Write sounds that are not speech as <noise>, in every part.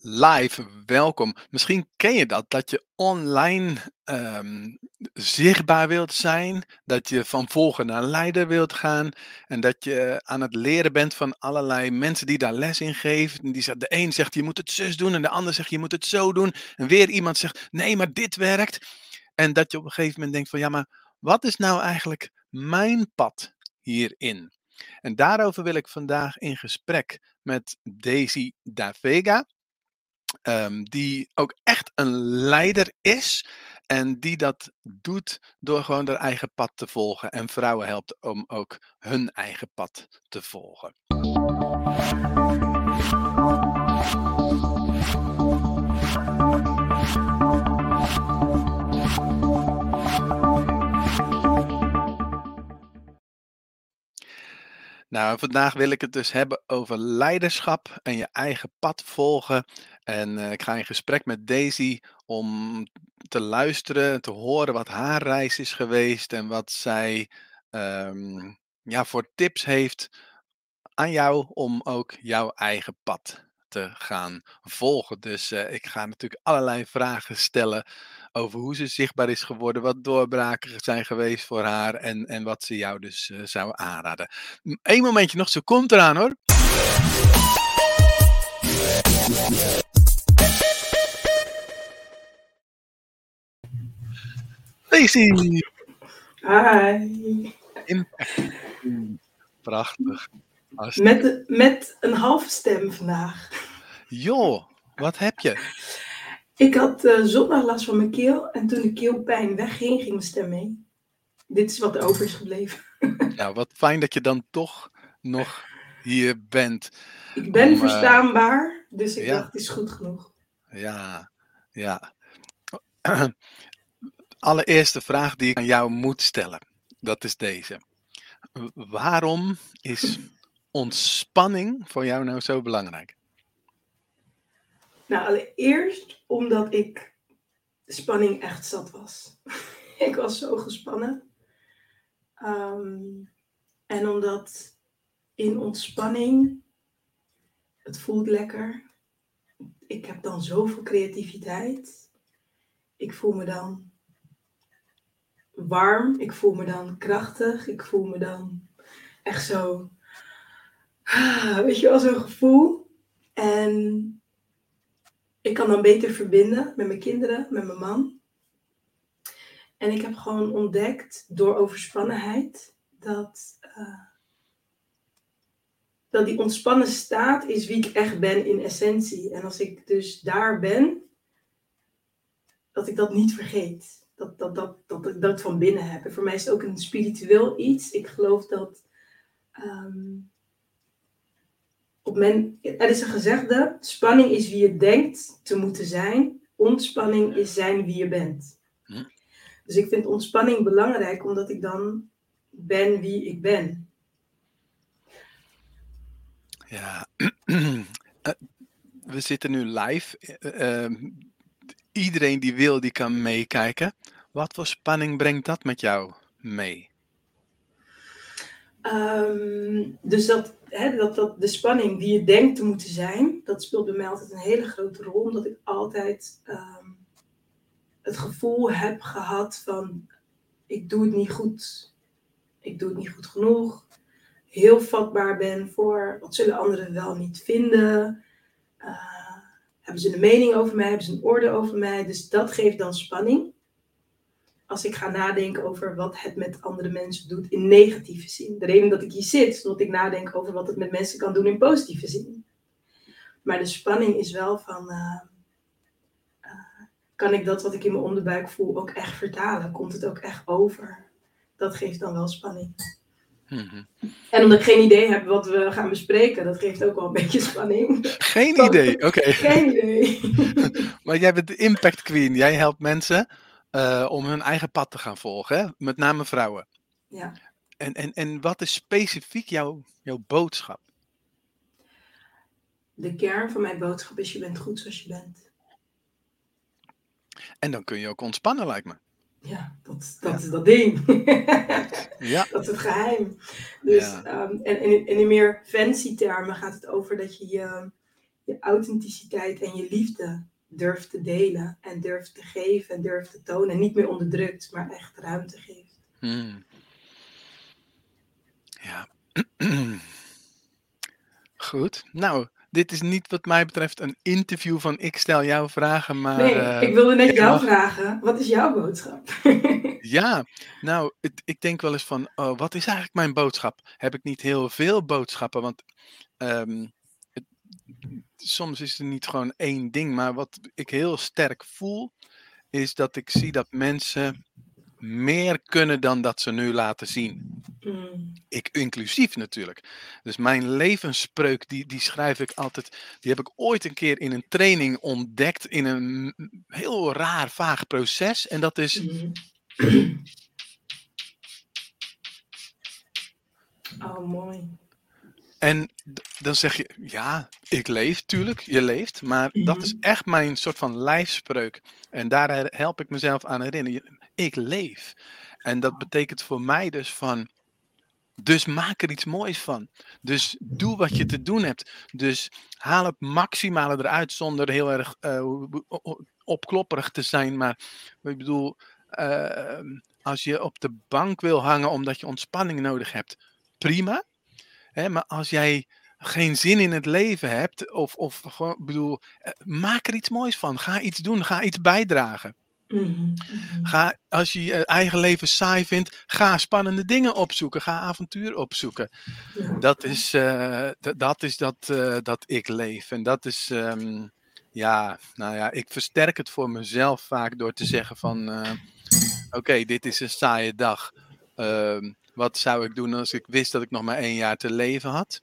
live, welkom. Misschien ken je dat, dat je online ehm, zichtbaar wilt zijn, dat je van volger naar leider wilt gaan en dat je aan het leren bent van allerlei mensen die daar les in geven. Die zegt, de een zegt je moet het zus doen en de ander zegt je moet het zo doen en weer iemand zegt nee, maar dit werkt. En dat je op een gegeven moment denkt van ja, maar wat is nou eigenlijk mijn pad hierin? En daarover wil ik vandaag in gesprek met Daisy Da Ehm, die ook echt een leider is. En die dat doet door gewoon haar eigen pad te volgen. En vrouwen helpt om ook hun eigen pad te volgen. Nou, vandaag wil ik het dus hebben over leiderschap en je eigen pad volgen. En eh, ik ga in gesprek met Daisy om te luisteren, te horen wat haar reis is geweest en wat zij ehm, ja, voor tips heeft aan jou om ook jouw eigen pad te gaan volgen. Dus uh, ik ga natuurlijk allerlei vragen stellen over hoe ze zichtbaar is geworden, wat doorbraken zijn geweest voor haar en, en wat ze jou dus uh, zou aanraden. Eén momentje nog, ze komt eraan hoor. Daisy! Hi. Prachtig. Met, met een halve stem vandaag. Joh, wat heb je? Ik had uh, zondag last van mijn keel en toen de keelpijn wegging, ging mijn stem mee. Dit is wat er over is gebleven. <laughs> Ja, wat fijn dat je dan toch nog hier bent. Ik ben om, uh, verstaanbaar, dus ik ja. dacht, het is goed genoeg. Ja, ja. <clears throat> Allereerste vraag die ik aan jou moet stellen, dat is deze. Waarom is ontspanning voor jou nou zo belangrijk? Nou, allereerst omdat ik spanning echt zat was. <laughs> ik was zo gespannen. Um, en omdat in ontspanning, het voelt lekker. Ik heb dan zoveel creativiteit. Ik voel me dan warm. Ik voel me dan krachtig. Ik voel me dan echt zo. <gasps> Weet je wel, zo'n gevoel. En ik kan dan beter verbinden met mijn kinderen, met mijn man. En ik heb gewoon ontdekt door overspannenheid dat, uh, dat die ontspannen staat is wie ik echt ben in essentie. En als ik dus daar ben, dat ik dat niet vergeet. Dat, dat, dat, dat ik dat van binnen heb. En voor mij is het ook een spiritueel iets. Ik geloof dat um, op men, er is een gezegde, spanning is wie je denkt te moeten zijn, ontspanning is zijn wie je bent. Hm. Dus ik vind ontspanning belangrijk omdat ik dan ben wie ik ben. Ja, <clears throat> eh, we zitten nu live. Uh, uh, iedereen die wil, die kan meekijken. Wat voor spanning brengt dat met jou mee? Um, dus dat dat, dat de spanning die je denkt te moeten zijn, dat speelt bij mij altijd een hele grote rol. Omdat ik altijd um, het gevoel heb gehad van ik doe het niet goed. Ik doe het niet goed genoeg. Heel vatbaar ben voor wat zullen anderen wel niet vinden. Uh, hebben ze een mening over mij? Hebben ze een orde over mij? Dus dat geeft dan spanning als ik ga nadenken over wat het met andere mensen doet in negatieve zin. De reden dat ik hier zit, is omdat ik nadenk over wat het met mensen kan doen in positieve zin. Maar de spanning is wel van, uh, uh, kan ik dat wat ik in mijn onderbuik voel ook echt vertalen? Komt het ook echt over? Dat geeft dan wel spanning. Mm-hmm. En omdat ik geen idee heb wat we gaan bespreken, dat geeft ook wel een beetje spanning. Geen idee, <laughs> oké. Geen idee. <laughs> maar jij bent de impact queen. Jij helpt mensen uh, om hun eigen pad te gaan volgen, hè? met name vrouwen. Ja. En, en, en wat is specifiek jouw, jouw boodschap? De kern van mijn boodschap is: je bent goed zoals je bent. En dan kun je ook ontspannen, lijkt me. Ja, dat, dat ja. is dat ding. <laughs> ja. Dat is het geheim. Dus, ja. um, en, en, in, in meer fancy termen gaat het over dat je je, je authenticiteit en je liefde durft te delen en durft te geven en durft te tonen. En niet meer onderdrukt, maar echt ruimte geeft. Hmm. Ja. <clears throat> Goed. Nou, dit is niet wat mij betreft een interview van ik stel jou vragen, maar... Nee, eh, ik wilde net ik jou mag- vragen. Wat is jouw boodschap? <laughs> Ja, nou, het- ik denk wel eens van, oh, wat is eigenlijk mijn boodschap? Heb ik niet heel veel boodschappen? Want ehm, soms is er niet gewoon één ding, maar wat ik heel sterk voel, is dat ik zie dat mensen meer kunnen dan dat ze nu laten zien. Mm, Ik inclusief natuurlijk. Dus mijn levensspreuk, die, die schrijf ik altijd. Die heb ik ooit een keer in een training ontdekt. In een heel raar, vaag proces. En dat is. mm. Oh, mooi. En dan zeg je, ja, ik leef, tuurlijk, je leeft. Maar dat is Mhm. echt mijn soort van lijfspreuk. En daar help ik mezelf aan herinneren. Ik leef. En dat betekent voor mij dus van. Dus maak er iets moois van. Dus doe wat je te doen hebt. Dus haal het maximale eruit zonder heel erg eh, opklopperig te zijn. Maar ik bedoel, eh, als je op de bank wil hangen omdat je ontspanning nodig hebt, prima. Hè, maar als jij geen zin in het leven hebt, of, of gewoon, bedoel, eh, maak er iets moois van. Ga iets doen, ga iets bijdragen. Mhm, mhm. Ga, als je je eigen leven saai vindt, ga spannende dingen opzoeken. Ga avontuur opzoeken. Ja. Dat is, eh, dat, is dat, eh, dat ik leef. En dat is, ehm, ja, nou ja, ik versterk het voor mezelf vaak door te zeggen van, eh, oké, dit is een saaie dag. Ehm, wat zou ik doen als ik wist dat ik nog maar één jaar te leven had?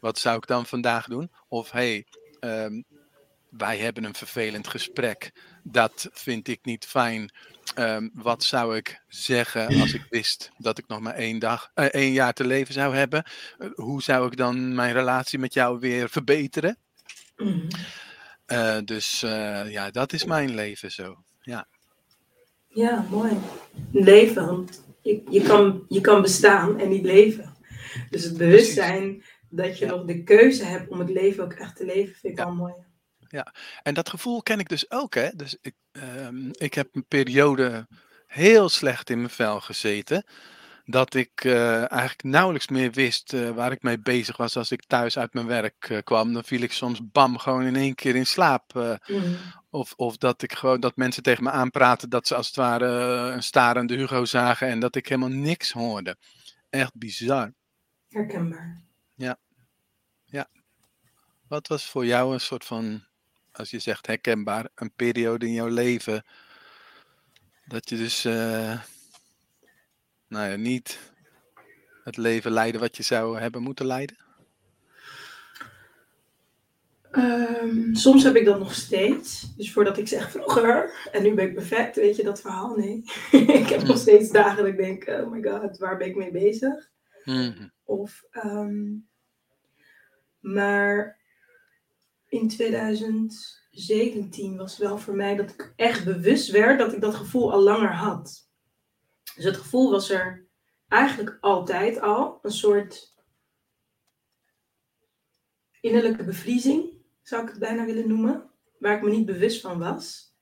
Wat zou ik dan vandaag doen? Of hey, ehm, wij hebben een vervelend gesprek. Dat vind ik niet fijn. Ehm, wat zou ik zeggen als ik wist dat ik nog maar één, dag, eh, één jaar te leven zou hebben? Eh, hoe zou ik dan mijn relatie met jou weer verbeteren? Mhm. Eh, dus ja, dat is mijn leven zo. Ja, mooi. Leven, je, je, kan, je kan bestaan en niet leven. Dus het bewustzijn dat je Ja. nog de keuze hebt om het leven ook echt te leven, vind ik Ja. wel mooi. En dat gevoel ken ik dus ook, hè. Dus ik, ehm, ik heb een periode heel slecht in mijn vel gezeten. Dat ik eh, eigenlijk nauwelijks meer wist eh, waar ik mee bezig was als ik thuis uit mijn werk eh, kwam. Dan viel ik soms bam gewoon in één keer in slaap. Mhm. Of, of dat ik gewoon dat mensen tegen me aanpraten dat ze als het ware eh, een starende Hugo zagen en dat ik helemaal niks hoorde. Echt bizar. Herkenbaar. Wat was voor jou een soort van, als je zegt herkenbaar, een periode in jouw leven dat je dus, eh, nou ja, niet het leven leidde wat je zou hebben moeten leiden? Ehm, soms heb ik dat nog steeds. Dus voordat ik zeg vroeger en nu ben ik perfect, weet je dat verhaal? Nee. <laughs> ik heb nog steeds dagen dat ik denk, oh my god, waar ben ik mee bezig? Mhm. Of, ehm, maar in 2017 was wel voor mij dat ik echt bewust werd dat ik dat gevoel al langer had. Dus het gevoel was er eigenlijk altijd al. Een soort innerlijke bevriezing, zou ik het bijna willen noemen. Waar ik me niet bewust van was.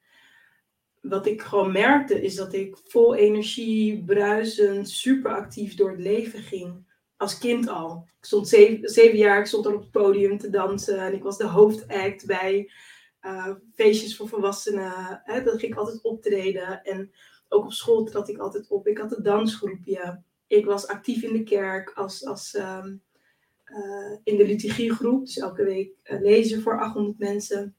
Wat ik gewoon merkte is dat ik vol energie, bruisend, super actief door het leven ging als kind al. Ik stond zeven, zeven jaar, ik stond al op het podium te dansen en ik was de hoofdact bij eh, feestjes voor volwassenen. Hè, dat ging ik altijd optreden en ook op school trad ik altijd op. Ik had een dansgroepje. Ik was actief in de kerk als, als ehm, eh, in de liturgiegroep. Dus elke week eh, lezen voor 800 mensen.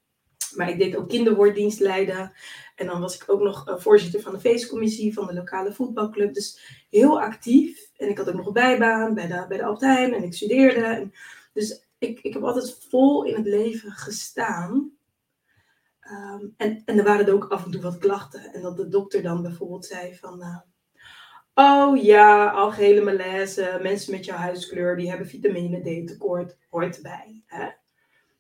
Maar ik deed ook kinderwoorddienst leiden. En dan was ik ook nog eh, voorzitter van de feestcommissie van de lokale voetbalclub. Dus heel actief. En ik had ook nog een bijbaan bij de, bij de Albert Heijn en ik studeerde. Dus ik, ik heb altijd vol in het leven gestaan. Ehm, en, en er waren er ook af en toe wat klachten. En dat de dokter dan bijvoorbeeld zei van... eh, oh ja, algehele malaise, mensen met jouw huidskleur, die hebben vitamine D tekort, hoort erbij. Hè?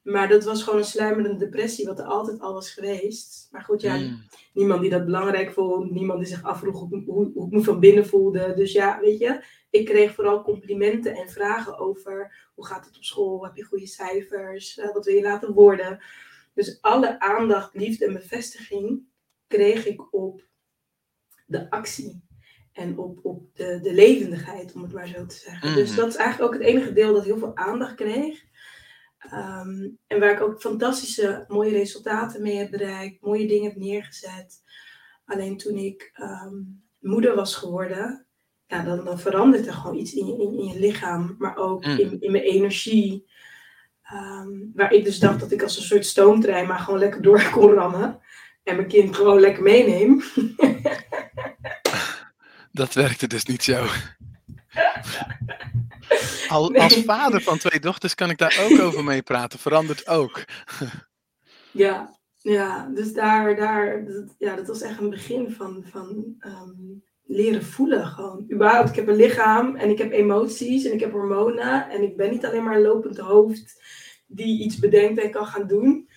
Maar dat was gewoon een sluimerende depressie, wat er altijd al was geweest. Maar goed, ja, Mm. niemand die dat belangrijk vond. Niemand die zich afvroeg hoe, hoe, hoe ik me van binnen voelde. Dus ja, weet je, ik kreeg vooral complimenten en vragen over hoe gaat het op school? Heb je goede cijfers? Eh, wat wil je laten worden? Dus alle aandacht, liefde en bevestiging kreeg ik op de actie. En op, op de, de levendigheid, om het maar zo te zeggen. Dus Mhm. dat is eigenlijk ook het enige deel dat heel veel aandacht kreeg. Ehm, en waar ik ook fantastische, mooie resultaten mee heb bereikt, mooie dingen heb neergezet. Alleen toen ik ehm, moeder was geworden, ja, dan, dan verandert er gewoon iets in je, in, in je lichaam, maar ook Mm. in, in mijn energie. Ehm, waar ik dus dacht dat ik als een soort stoomtrein maar gewoon lekker door kon rammen. En mijn kind gewoon lekker meeneem. <laughs> Dat werkte dus niet zo. Al, Nee. Als vader van twee dochters kan ik daar ook over mee praten. Verandert ook. Ja, ja dus daar, daar dat, ja, dat was echt een begin van, van ehm, leren voelen. Gewoon. Überhaupt, ik heb een lichaam en ik heb emoties en ik heb hormonen. En ik ben niet alleen maar een lopend hoofd die iets bedenkt en kan gaan doen.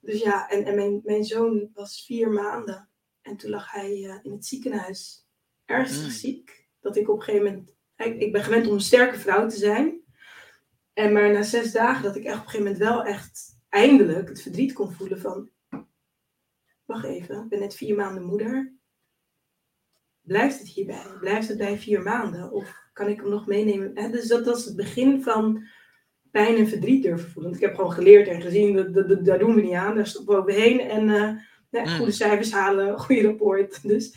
Dus ja, en, en mijn, mijn zoon was vier maanden. En toen lag hij eh, in het ziekenhuis. Ernstig Mm. ziek. Dat ik op een gegeven moment... Ik, ik ben gewend om een sterke vrouw te zijn. En maar na zes dagen dat ik echt op een gegeven moment wel echt eindelijk het verdriet kon voelen van... Wacht even, ik ben net vier maanden moeder. Blijft het hierbij? Blijft het bij vier maanden? Of kan ik hem nog meenemen? Dus dat was het begin van pijn en verdriet durven voelen. Want ik heb gewoon geleerd en gezien, dat, dat, dat- daar doen we niet aan. Daar stoppen we overheen en Mm. goede cijfers halen, goede rapport. <laughs> Dus,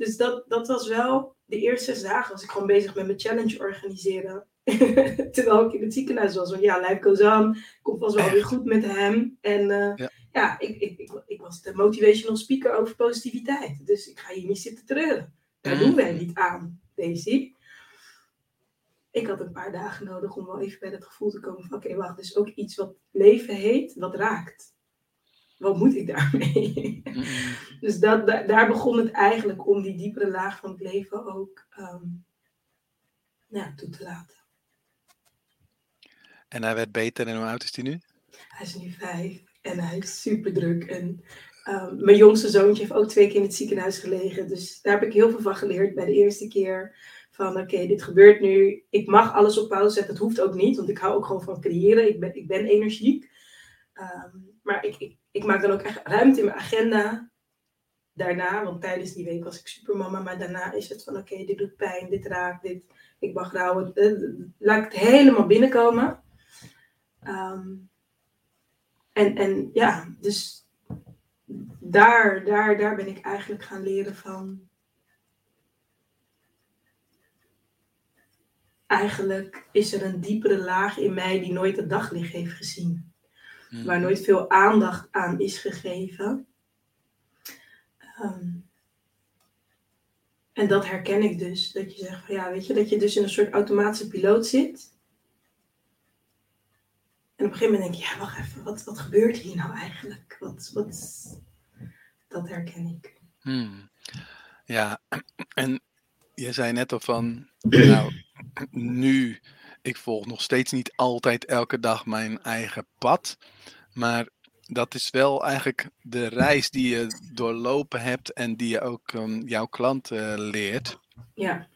dus dat, dat was wel, de eerste zes dagen was ik gewoon bezig met mijn challenge organiseren. <laughs> Terwijl ik in het ziekenhuis was. Want ja, goes on. Komt vast wel weer goed met hem. En eh, Ja. ja, ik, ik, ik, ik was de motivational speaker over positiviteit. Dus ik ga hier niet zitten treuren. Daar Mm. doen wij niet aan, Daisy. Ik had een paar dagen nodig om wel even bij dat gevoel te komen van... Oké, wacht, dus ook iets wat leven heet, wat raakt. Wat moet ik daarmee? Mm. Dus dat, da- daar begon het eigenlijk om die diepere laag van het leven ook ja, toe te laten. En hij werd beter en hoe oud is hij nu? Hij is nu vijf en hij is super druk. En ehm, mijn jongste zoontje heeft ook twee keer in het ziekenhuis gelegen. Dus daar heb ik heel veel van geleerd bij de eerste keer. Van oké, dit gebeurt nu. Ik mag alles op pauze zetten. Het hoeft ook niet, want ik hou ook gewoon van creëren. Ik ben, ik ben energiek. Ehm, maar ik, ik, ik maak dan ook echt ruimte in mijn agenda. Daarna, want tijdens die week was ik supermama. Maar daarna is het van oké, dit doet pijn, dit raakt, dit. Ik mag rouwen. Eh, Laat ik het helemaal binnenkomen. Ehm, en, en ja, dus daar, daar, daar ben ik eigenlijk gaan leren van. Eigenlijk is er een diepere laag in mij die nooit het daglicht heeft gezien. Mm. Waar nooit veel aandacht aan is gegeven. Ehm, en dat herken ik dus. Dat je zegt van ja, weet je, dat je dus in een soort automatische piloot zit. En op een gegeven moment denk je, ja, wacht even, wat, wat gebeurt hier nou eigenlijk? Wat, wat, dat herken ik. Hmm. Ja, <clears throat> en je zei net al van, <clears throat> nou, nu, ik volg nog steeds niet altijd elke dag mijn eigen pad, maar dat is wel eigenlijk de reis die je doorlopen hebt en die je ook ehm, jouw klanten leert. Ja,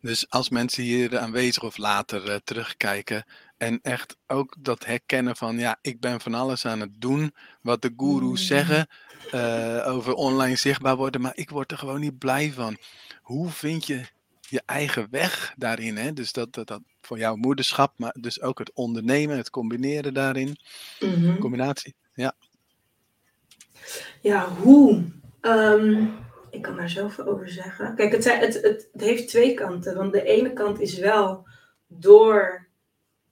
Dus als mensen hier aanwezig of later eh, terugkijken en echt ook dat herkennen van ja, ik ben van alles aan het doen wat de goeroes Mm. zeggen eh, over online zichtbaar worden, maar ik word er gewoon niet blij van. Hoe vind je je eigen weg daarin? Hè? Dus dat, dat, dat voor jouw moederschap, maar dus ook het ondernemen, het combineren daarin, Mhm. combinatie. Ja. Ja, hoe? Ehm, ik kan daar zoveel over zeggen. Kijk, het, het, het, het heeft twee kanten. Want de ene kant is wel door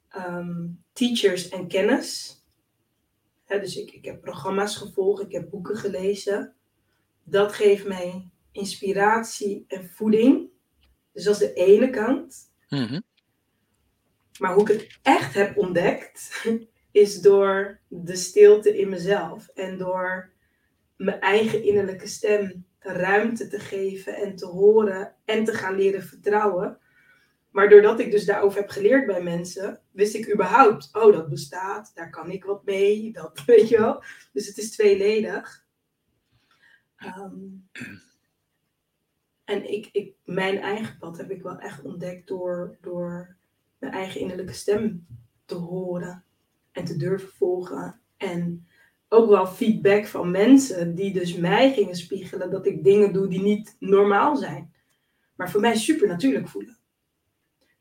ehm, teachers en kennis. Dus ik, ik heb programma's gevolgd, ik heb boeken gelezen. Dat geeft mij inspiratie en voeding. Dus dat is de ene kant. Mhm. Maar hoe ik het echt heb ontdekt, is door de stilte in mezelf. En door mijn eigen innerlijke stem ruimte te geven en te horen en te gaan leren vertrouwen. Maar doordat ik dus daarover heb geleerd bij mensen, wist ik überhaupt, oh, dat bestaat, daar kan ik wat mee, dat <laughs> weet je wel. Dus het is tweeledig. Ehm, en ik, ik, mijn eigen pad heb ik wel echt ontdekt door, door mijn eigen innerlijke stem te horen en te durven volgen. En ook wel feedback van mensen die dus mij gingen spiegelen dat ik dingen doe die niet normaal zijn. Maar voor mij super natuurlijk voelen.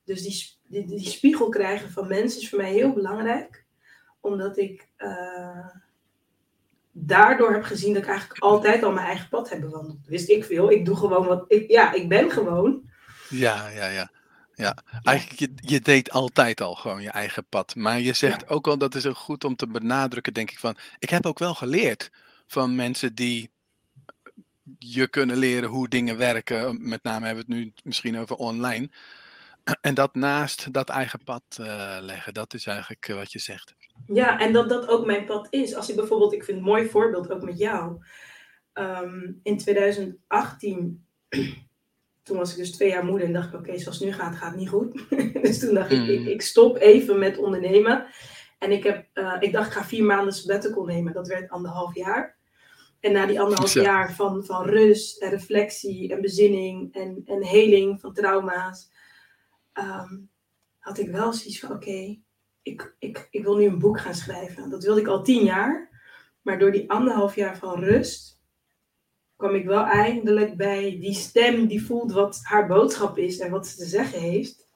Dus die, die, die spiegel krijgen van mensen is voor mij heel belangrijk. Omdat ik uh, daardoor heb gezien dat ik eigenlijk altijd al mijn eigen pad heb bewandeld. Wist ik veel. Ik doe gewoon wat ik. Ja, ik ben gewoon. Ja, ja, ja. Ja, eigenlijk je, je deed altijd al gewoon je eigen pad. Maar je zegt ook al, dat is ook goed om te benadrukken, denk ik van. Ik heb ook wel geleerd van mensen die je kunnen leren hoe dingen werken. Met name hebben we het nu misschien over online. <clears throat> En dat naast dat eigen pad uh, leggen, dat is eigenlijk uh, wat je zegt. Ja, en dat dat ook mijn pad is. Als ik bijvoorbeeld, ik vind een mooi voorbeeld ook met jou. Um, in 2018, <clears throat> toen was ik dus twee jaar moeder en dacht ik, oké, okay, zoals het nu gaat, gaat het niet goed. <laughs> dus toen dacht ik, ik, ik, stop even met ondernemen. En ik, heb, uh, ik dacht, ik ga vier maanden sabbatical nemen. Dat werd anderhalf jaar. En na die anderhalf ja. jaar van, van rust en reflectie en bezinning en, en heling van trauma's, um, had ik wel zoiets van: oké, ik, ik, ik wil nu een boek gaan schrijven. Dat wilde ik al tien jaar. Maar door die anderhalf jaar van rust kwam ik wel eindelijk bij die stem die voelt wat haar boodschap is en wat ze te zeggen heeft.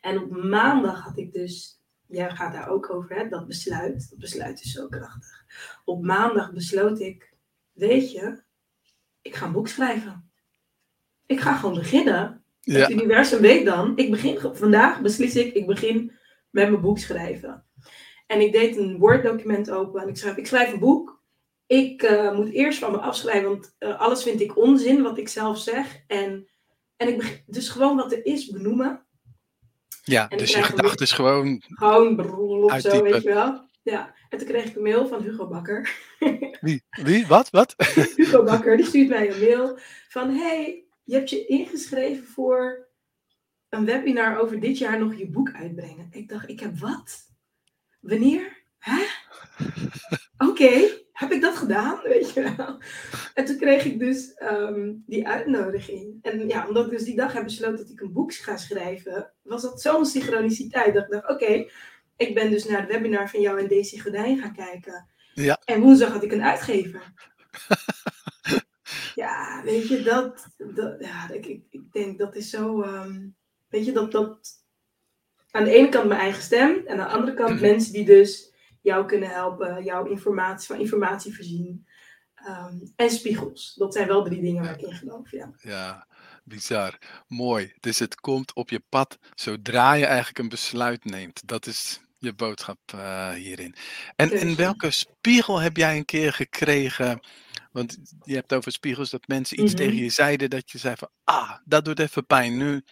En op maandag had ik dus, jij gaat daar ook over, hè, dat besluit. Dat besluit is zo krachtig. Op maandag besloot ik, weet je, ik ga een boek schrijven. Ik ga gewoon beginnen. Ja. Het universum weet dan, ik begin vandaag, beslis ik, ik begin met mijn boek schrijven. En ik deed een Word document open en ik schrijf, ik schrijf een boek. Ik uh, moet eerst van me afschrijven, want uh, alles vind ik onzin wat ik zelf zeg. En, en ik begin, dus gewoon wat er is benoemen. Ja, en dus je gedachte is gewoon. Gewoon brrrr of zo, weet je wel. Ja, en toen kreeg ik een mail van Hugo Bakker. Wie? Wie? Wat? Wat? <laughs> Hugo Bakker, die stuurt mij een mail van: Hey, je hebt je ingeschreven voor een webinar over dit jaar nog je boek uitbrengen. Ik dacht, ik heb wat? Wanneer? Hè? <laughs> Oké, okay, heb ik dat gedaan? <laughs> Weet je wel. En toen kreeg ik dus um, die uitnodiging. En ja, omdat ik dus die dag heb besloten dat ik een boek ga schrijven, was dat zo'n synchroniciteit dat ik dacht, oké, okay, ik ben dus naar het webinar van jou en Daisy Gordijn gaan kijken. Ja. En woensdag had ik een uitgever. <laughs> ja, weet je, dat, dat ja, ik, ik, ik, denk dat is zo, um, weet je, dat, dat aan de ene kant mijn eigen stem en aan de andere kant mensen die dus jou kunnen helpen, jouw informatie, van informatie voorzien. Um, en spiegels. Dat zijn wel drie dingen waar ik in geloof, ja. Ja, bizar. Mooi. Dus het komt op je pad zodra je eigenlijk een besluit neemt. Dat is je boodschap uh, hierin. En in welke spiegel heb jij een keer gekregen? Want je hebt over spiegels dat mensen iets mm -hmm. tegen je zeiden dat je zei van, ah, dat doet even pijn. Nu,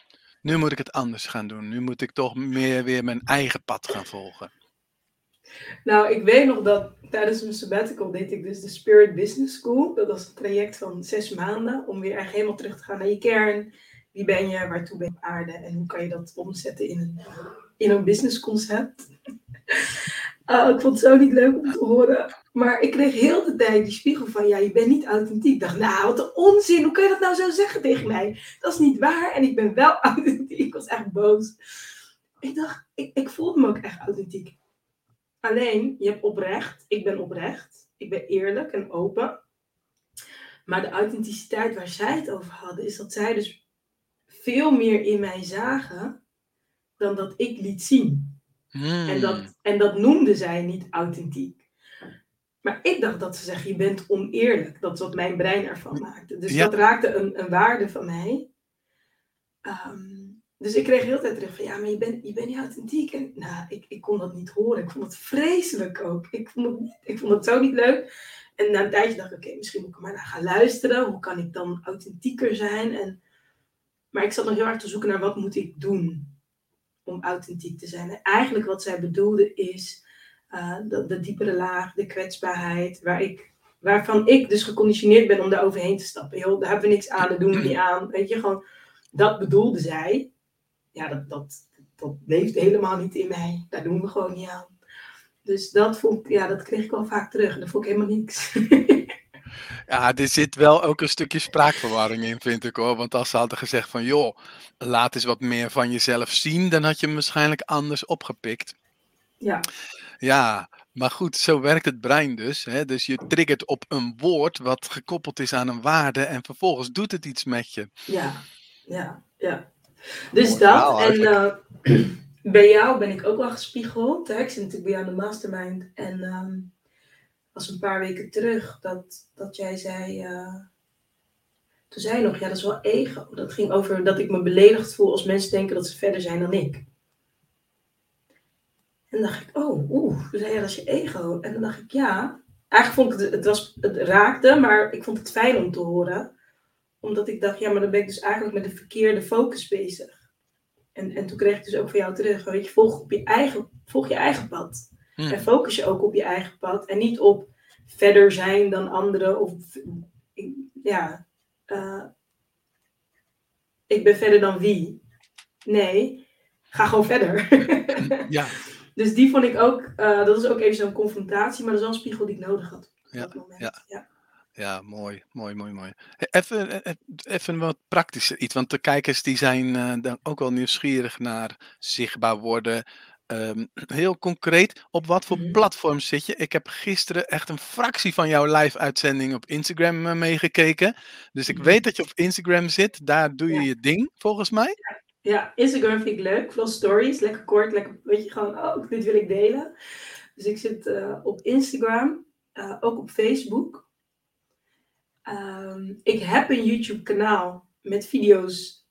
nu moet ik het anders gaan doen. Nu moet ik toch meer weer mijn eigen pad gaan volgen. Nou, ik weet nog dat tijdens mijn sabbatical deed ik dus de Spirit Business School. Dat was een traject van zes maanden om weer echt helemaal terug te gaan naar je kern. Wie ben je, waartoe ben je op aarde en hoe kan je dat omzetten in een, in een business concept. Uh, <laughs> ik vond het zo niet leuk om te horen. Maar ik kreeg heel de tijd die spiegel van, ja, je bent niet authentiek. Ik dacht, nou, wat een onzin. Hoe kun je dat nou zo zeggen tegen mij? Dat is niet waar. En ik ben wel <laughs> authentiek. Ik was echt boos. Ik dacht, ik, ik voelde me ook echt authentiek. Alleen, je hebt oprecht. Ik ben oprecht. Ik ben eerlijk en open. Maar de authenticiteit waar zij het over hadden, is dat zij dus veel meer in mij zagen dan dat ik liet zien. Hmm. En, dat, en dat noemde zij niet authentiek. Maar ik dacht dat ze zeggen, je bent oneerlijk. Dat is wat mijn brein ervan maakte. Dus Ja. dat raakte een, een waarde van mij. Ehm, dus ik kreeg heel de tijd terug van, ja, maar je bent, je bent niet authentiek. En nou, ik, ik kon dat niet horen. Ik vond het vreselijk ook. Ik vond het, niet- ik vond het zo niet leuk. En na een tijdje dacht ik, oké, misschien moet ik maar naar gaan luisteren. Hoe kan ik dan authentieker zijn? En, maar ik zat nog heel erg te zoeken naar wat moet ik doen om authentiek te zijn. En eigenlijk wat zij bedoelde is eh, de, de diepere laag, de kwetsbaarheid, waar ik, waarvan ik dus geconditioneerd ben om daar overheen te stappen. Joh, daar hebben we niks aan, daar doen we niet aan. Weet je, gewoon, dat bedoelde zij. ja, dat, dat, dat leeft helemaal niet in mij. Daar doen we gewoon niet aan. Dus dat, vond, ja, dat kreeg ik wel vaak terug. Dat vond ik helemaal niks. <laughs> Ja, er zit wel ook een stukje spraakverwarring in, vind ik hoor. Want als ze hadden gezegd van, joh, laat eens wat meer van jezelf zien, dan had je hem waarschijnlijk anders opgepikt. Ja. Ja, maar goed, zo werkt het brein dus. Hè? Dus je triggert op een woord wat gekoppeld is aan een waarde en vervolgens doet het iets met je. Ja, ja, ja. Dus Mooi dat. En eh, <clears throat> bij jou ben ik ook wel gespiegeld. Hè? Ik zit natuurlijk bij jou in de mastermind. En ehm was een paar weken terug dat, dat jij zei. eh, toen zei je nog, ja, dat is wel ego. Dat ging over dat ik me beledigd voel als mensen denken dat ze verder zijn dan ik. En dan dacht ik, oh, oeh. Toen zei je, dat is je ego. En dan dacht ik, ja. Eigenlijk vond ik het, het, was, het raakte, maar ik vond het fijn om te horen. Omdat ik dacht, ja, maar dan ben ik dus eigenlijk met de verkeerde focus bezig. En, en toen kreeg ik dus ook van jou terug, weet je, volg, op je eigen, volg je eigen pad. Hm. En focus je ook op je eigen pad. En niet op verder zijn dan anderen. Of ja, eh, ik ben verder dan wie. Nee, ga gewoon verder. Ja, <laughs> dus die vond ik ook, eh, dat is ook even zo'n confrontatie, maar dat is wel een spiegel die ik nodig had. Op Ja, dat moment. ja. ja. ja, mooi, mooi, mooi, mooi. Even, eh, eh, even wat praktischer iets, want de kijkers die zijn eh, dan ook wel nieuwsgierig naar zichtbaar worden. Ehm, <clears throat> heel concreet, op wat voor Mhm. platform zit je? Ik heb gisteren echt een fractie van jouw live-uitzending op Instagram meegekeken. Dus ik Mhm. weet dat je op Instagram zit. Daar doe je Ja. je ding, volgens mij. Ja, Instagram vind ik leuk. Veel stories, lekker kort, lekker, weet je, gewoon, oh, dit wil ik delen. Dus ik zit eh, op Instagram, eh, ook op Facebook. Ehm, ik heb een YouTube kanaal met video's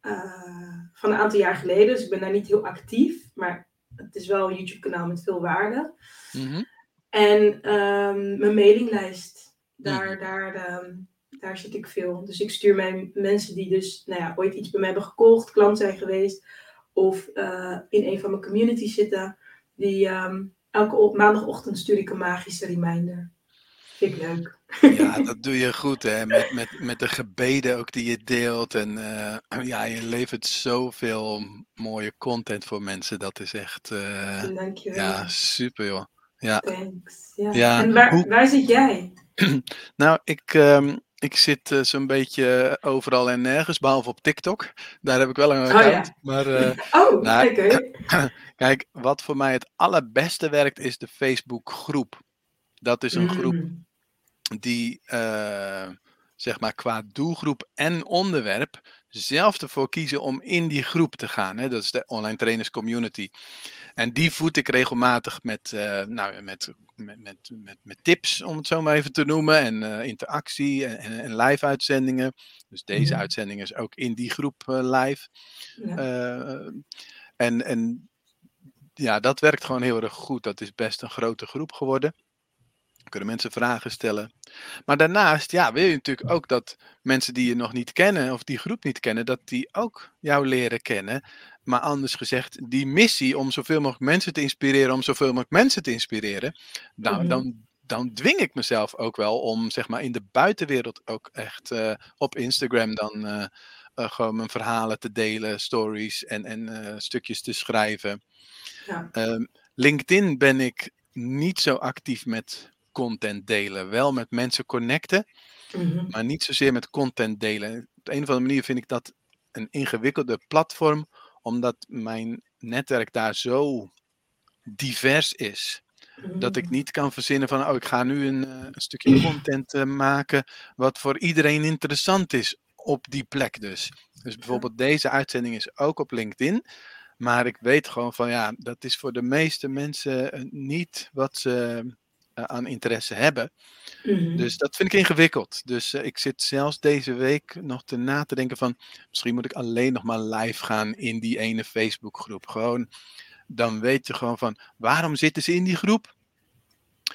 eh, van een aantal jaar geleden. Dus ik ben daar niet heel actief, maar het is wel een YouTube kanaal met veel waarde. Mhm. En ehm, mijn mailinglijst, daar, Mhm. daar, ehm, daar zit ik veel. Dus ik stuur mijn mensen die dus nou ja, ooit iets bij mij hebben gekocht, klant zijn geweest, of eh, in een van mijn communities zitten, die ehm, elke maandagochtend stuur ik een magische reminder. Vind ik leuk. Ja, dat doe je goed, hè? Met, met, met de gebeden ook die je deelt. En eh, <clears throat> ja, je levert zoveel mooie content voor mensen. Dat is echt, Dankjewel. ja, super joh. Ja, Thanks. Ja. Ja, En waar, hoe- waar zit jij? <clears throat> nou, ik, ehm, ik zit eh, zo'n beetje overal en nergens, behalve op TikTok. Daar heb ik wel een Oh, ja. account. Maar eh, <laughs> Oh, nou, oké. <clears throat> kijk, wat voor mij het allerbeste werkt, is de Facebook groep. Dat is een groep Mm, die eh, zeg maar qua doelgroep en onderwerp zelf ervoor kiezen om in die groep te gaan. Hè? Dat is de online trainers community. En die voed ik regelmatig met, eh, nou, met, met, met, met, tips, om het zo maar even te noemen, en eh, interactie en, en, en live uitzendingen. Dus deze Mhm. uitzending is ook in die groep eh, live. ja. En, en ja, dat werkt gewoon heel erg goed. Dat is best een grote groep geworden. Kunnen mensen vragen stellen. Maar daarnaast, ja, wil je natuurlijk ook dat mensen die je nog niet kennen of die groep niet kennen, dat die ook jou leren kennen. Maar anders gezegd, die missie om zoveel mogelijk mensen te inspireren, om zoveel mogelijk mensen te inspireren, nou, Mhm. dan, dan dwing ik mezelf ook wel om, zeg maar, in de buitenwereld ook echt eh, op Instagram dan eh, eh, gewoon mijn verhalen te delen, stories en, en stukjes te schrijven. Ja. Ehm, LinkedIn ben ik niet zo actief met content delen. Wel met mensen connecten, Mhm. maar niet zozeer met content delen. Op de een of andere manier vind ik dat een ingewikkelde platform, omdat mijn netwerk daar zo divers is. Dat ik Mhm. niet kan verzinnen van, oh, ik ga nu een, eh, een stukje content eh, maken wat voor iedereen interessant is op die plek dus. Dus bijvoorbeeld deze uitzending is ook op LinkedIn. Maar ik weet gewoon van ja, dat is voor de meeste mensen eh, niet wat ze aan interesse hebben. Mhm. Dus dat vind ik ingewikkeld. Dus eh, ik zit zelfs deze week nog te na te denken van misschien moet ik alleen nog maar live gaan in die ene Facebookgroep. Gewoon, dan weet je gewoon van waarom zitten ze in die groep?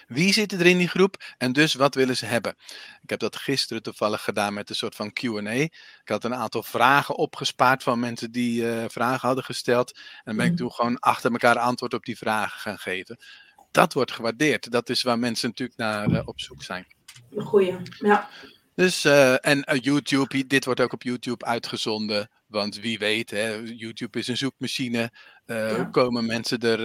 Wie zit er in die groep? En dus wat willen ze hebben? Ik heb dat gisteren toevallig gedaan met een soort van QA. Ik had een aantal vragen opgespaard van mensen die eh, vragen hadden gesteld. En dan ben ik Mhm. toen gewoon achter elkaar antwoord op die vragen gaan geven. Dat wordt gewaardeerd. Dat is waar mensen natuurlijk naar eh, op zoek zijn. Goeie. Ja. Dus, uh, en uh, YouTube, dit wordt ook op YouTube uitgezonden. Want wie weet, hè, YouTube is een zoekmachine. Uh, ja. Komen mensen er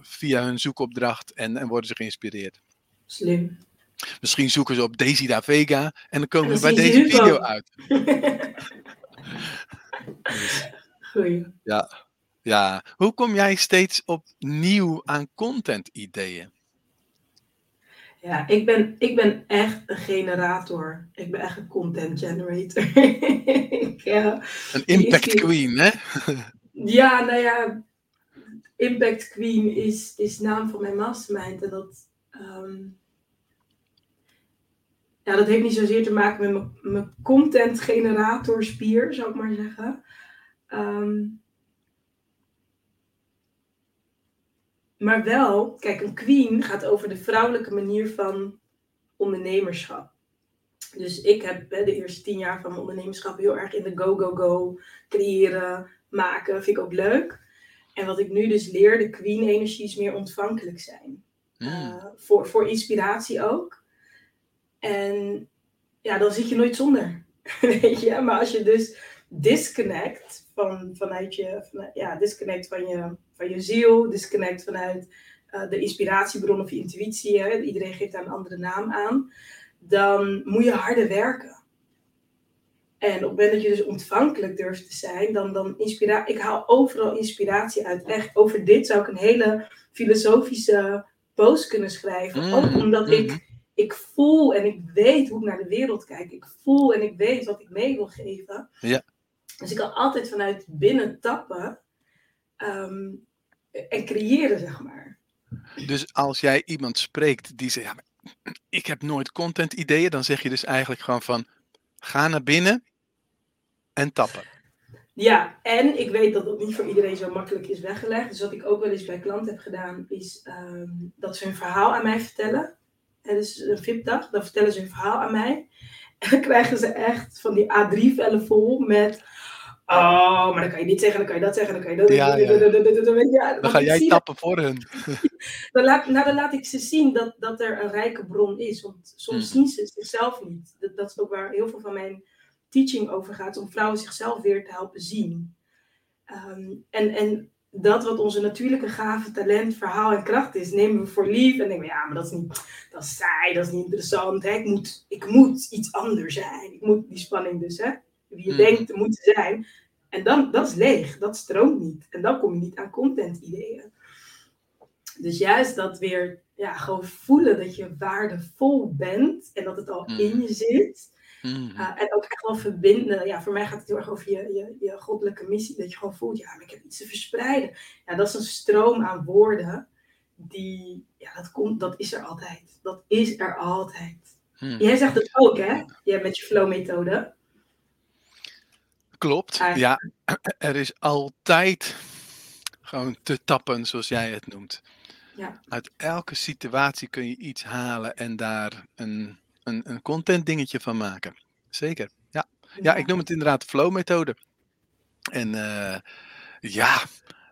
via hun zoekopdracht en, en worden ze geïnspireerd. Slim. Misschien zoeken ze op Daisy da Vega en dan komen ze bij deze video uit. <laughs> <laughs> Goeie. Ja. Ja. Hoe kom jij steeds opnieuw aan content ideeën? Ja, ik ben, ik ben echt een generator. Ik ben echt een content generator. <laughs> ja, een impact queen, hè? ja, nou ja, impact queen is, is naam van mijn mastermind. En dat, um, ja, dat heeft niet zozeer te maken met mijn content generator spier, zou ik maar zeggen. Um, Maar wel, kijk, een queen gaat over de vrouwelijke manier van ondernemerschap. Dus ik heb de eerste tien jaar van mijn ondernemerschap heel erg in de go, go, go creëren, maken. Vind ik ook leuk. En wat ik nu dus leer, de queen-energie is meer ontvankelijk zijn. Hmm. Uh, voor, voor inspiratie ook. En ja, dan zit je nooit zonder. <laughs> Weet je, maar als je dus disconnect van, vanuit je, van, ja, disconnect van je, van je ziel, disconnect vanuit uh, de inspiratiebron of je intuïtie, hè, iedereen geeft daar een andere naam aan, dan moet je harder werken. En op het moment dat je dus ontvankelijk durft te zijn, dan, dan inspira ik haal overal inspiratie uit. Echt, over dit zou ik een hele filosofische post kunnen schrijven. Mm, ook omdat ik, mm-hmm. ik voel en ik weet hoe ik naar de wereld kijk. Ik voel en ik weet wat ik mee wil geven. Ja. Dus ik kan altijd vanuit binnen tappen ehm, en creëren, zeg maar. Dus als jij iemand spreekt die zegt, ja, ik heb nooit content ideeën, dan zeg je dus eigenlijk gewoon van, ga naar binnen en tappen. Ja, en ik weet dat dat niet voor iedereen zo makkelijk is weggelegd. Dus wat ik ook wel eens bij klanten heb gedaan, is ehm, dat ze hun verhaal aan mij vertellen. En dus een VIP-dag, dan vertellen ze hun verhaal aan mij. En dan <laughs> krijgen ze echt van die A3-vellen vol met Oh, maar dan kan je dit zeggen, dan kan je dat zeggen, dan kan je dat. Ja, ja. Dan ga jij tappen voor hun. <laughs> Dan laat, nou, dan laat ik ze zien dat, dat er een rijke bron is. Want soms hmm. zien ze zichzelf niet. Dat, dat is ook waar heel veel van mijn teaching over gaat. Om vrouwen zichzelf weer te helpen zien. Um, en, en dat wat onze natuurlijke gave, talent, verhaal en kracht is, nemen we voor lief. En denken we, ja, maar dat is niet, dat is saai, dat is niet interessant. Hè? Ik, moet, ik moet iets anders zijn. Ik moet die spanning dus, hè wie je mm. denkt te moeten zijn. En dan, dat is leeg, dat stroomt niet. En dan kom je niet aan content ideeën. Dus juist dat weer, ja, gewoon voelen dat je waardevol bent en dat het al mm. in je zit. Mm. Uh, en ook echt wel verbinden. Ja, voor mij gaat het heel erg over je, je, je goddelijke missie. Dat je gewoon voelt, ja, maar ik heb iets te verspreiden. Ja, dat is een stroom aan woorden. Die, ja, dat, komt, dat is er altijd. Dat is er altijd. Jij zegt het ook, hè? Jij met je flow-methode. Klopt, ja. <clears throat> Er is altijd gewoon te tappen, zoals jij het noemt. Ja. Uit elke situatie kun je iets halen en daar een, een, een content dingetje van maken. Zeker, ja. Ja, ik noem het inderdaad de flow-methode. En uh, ja,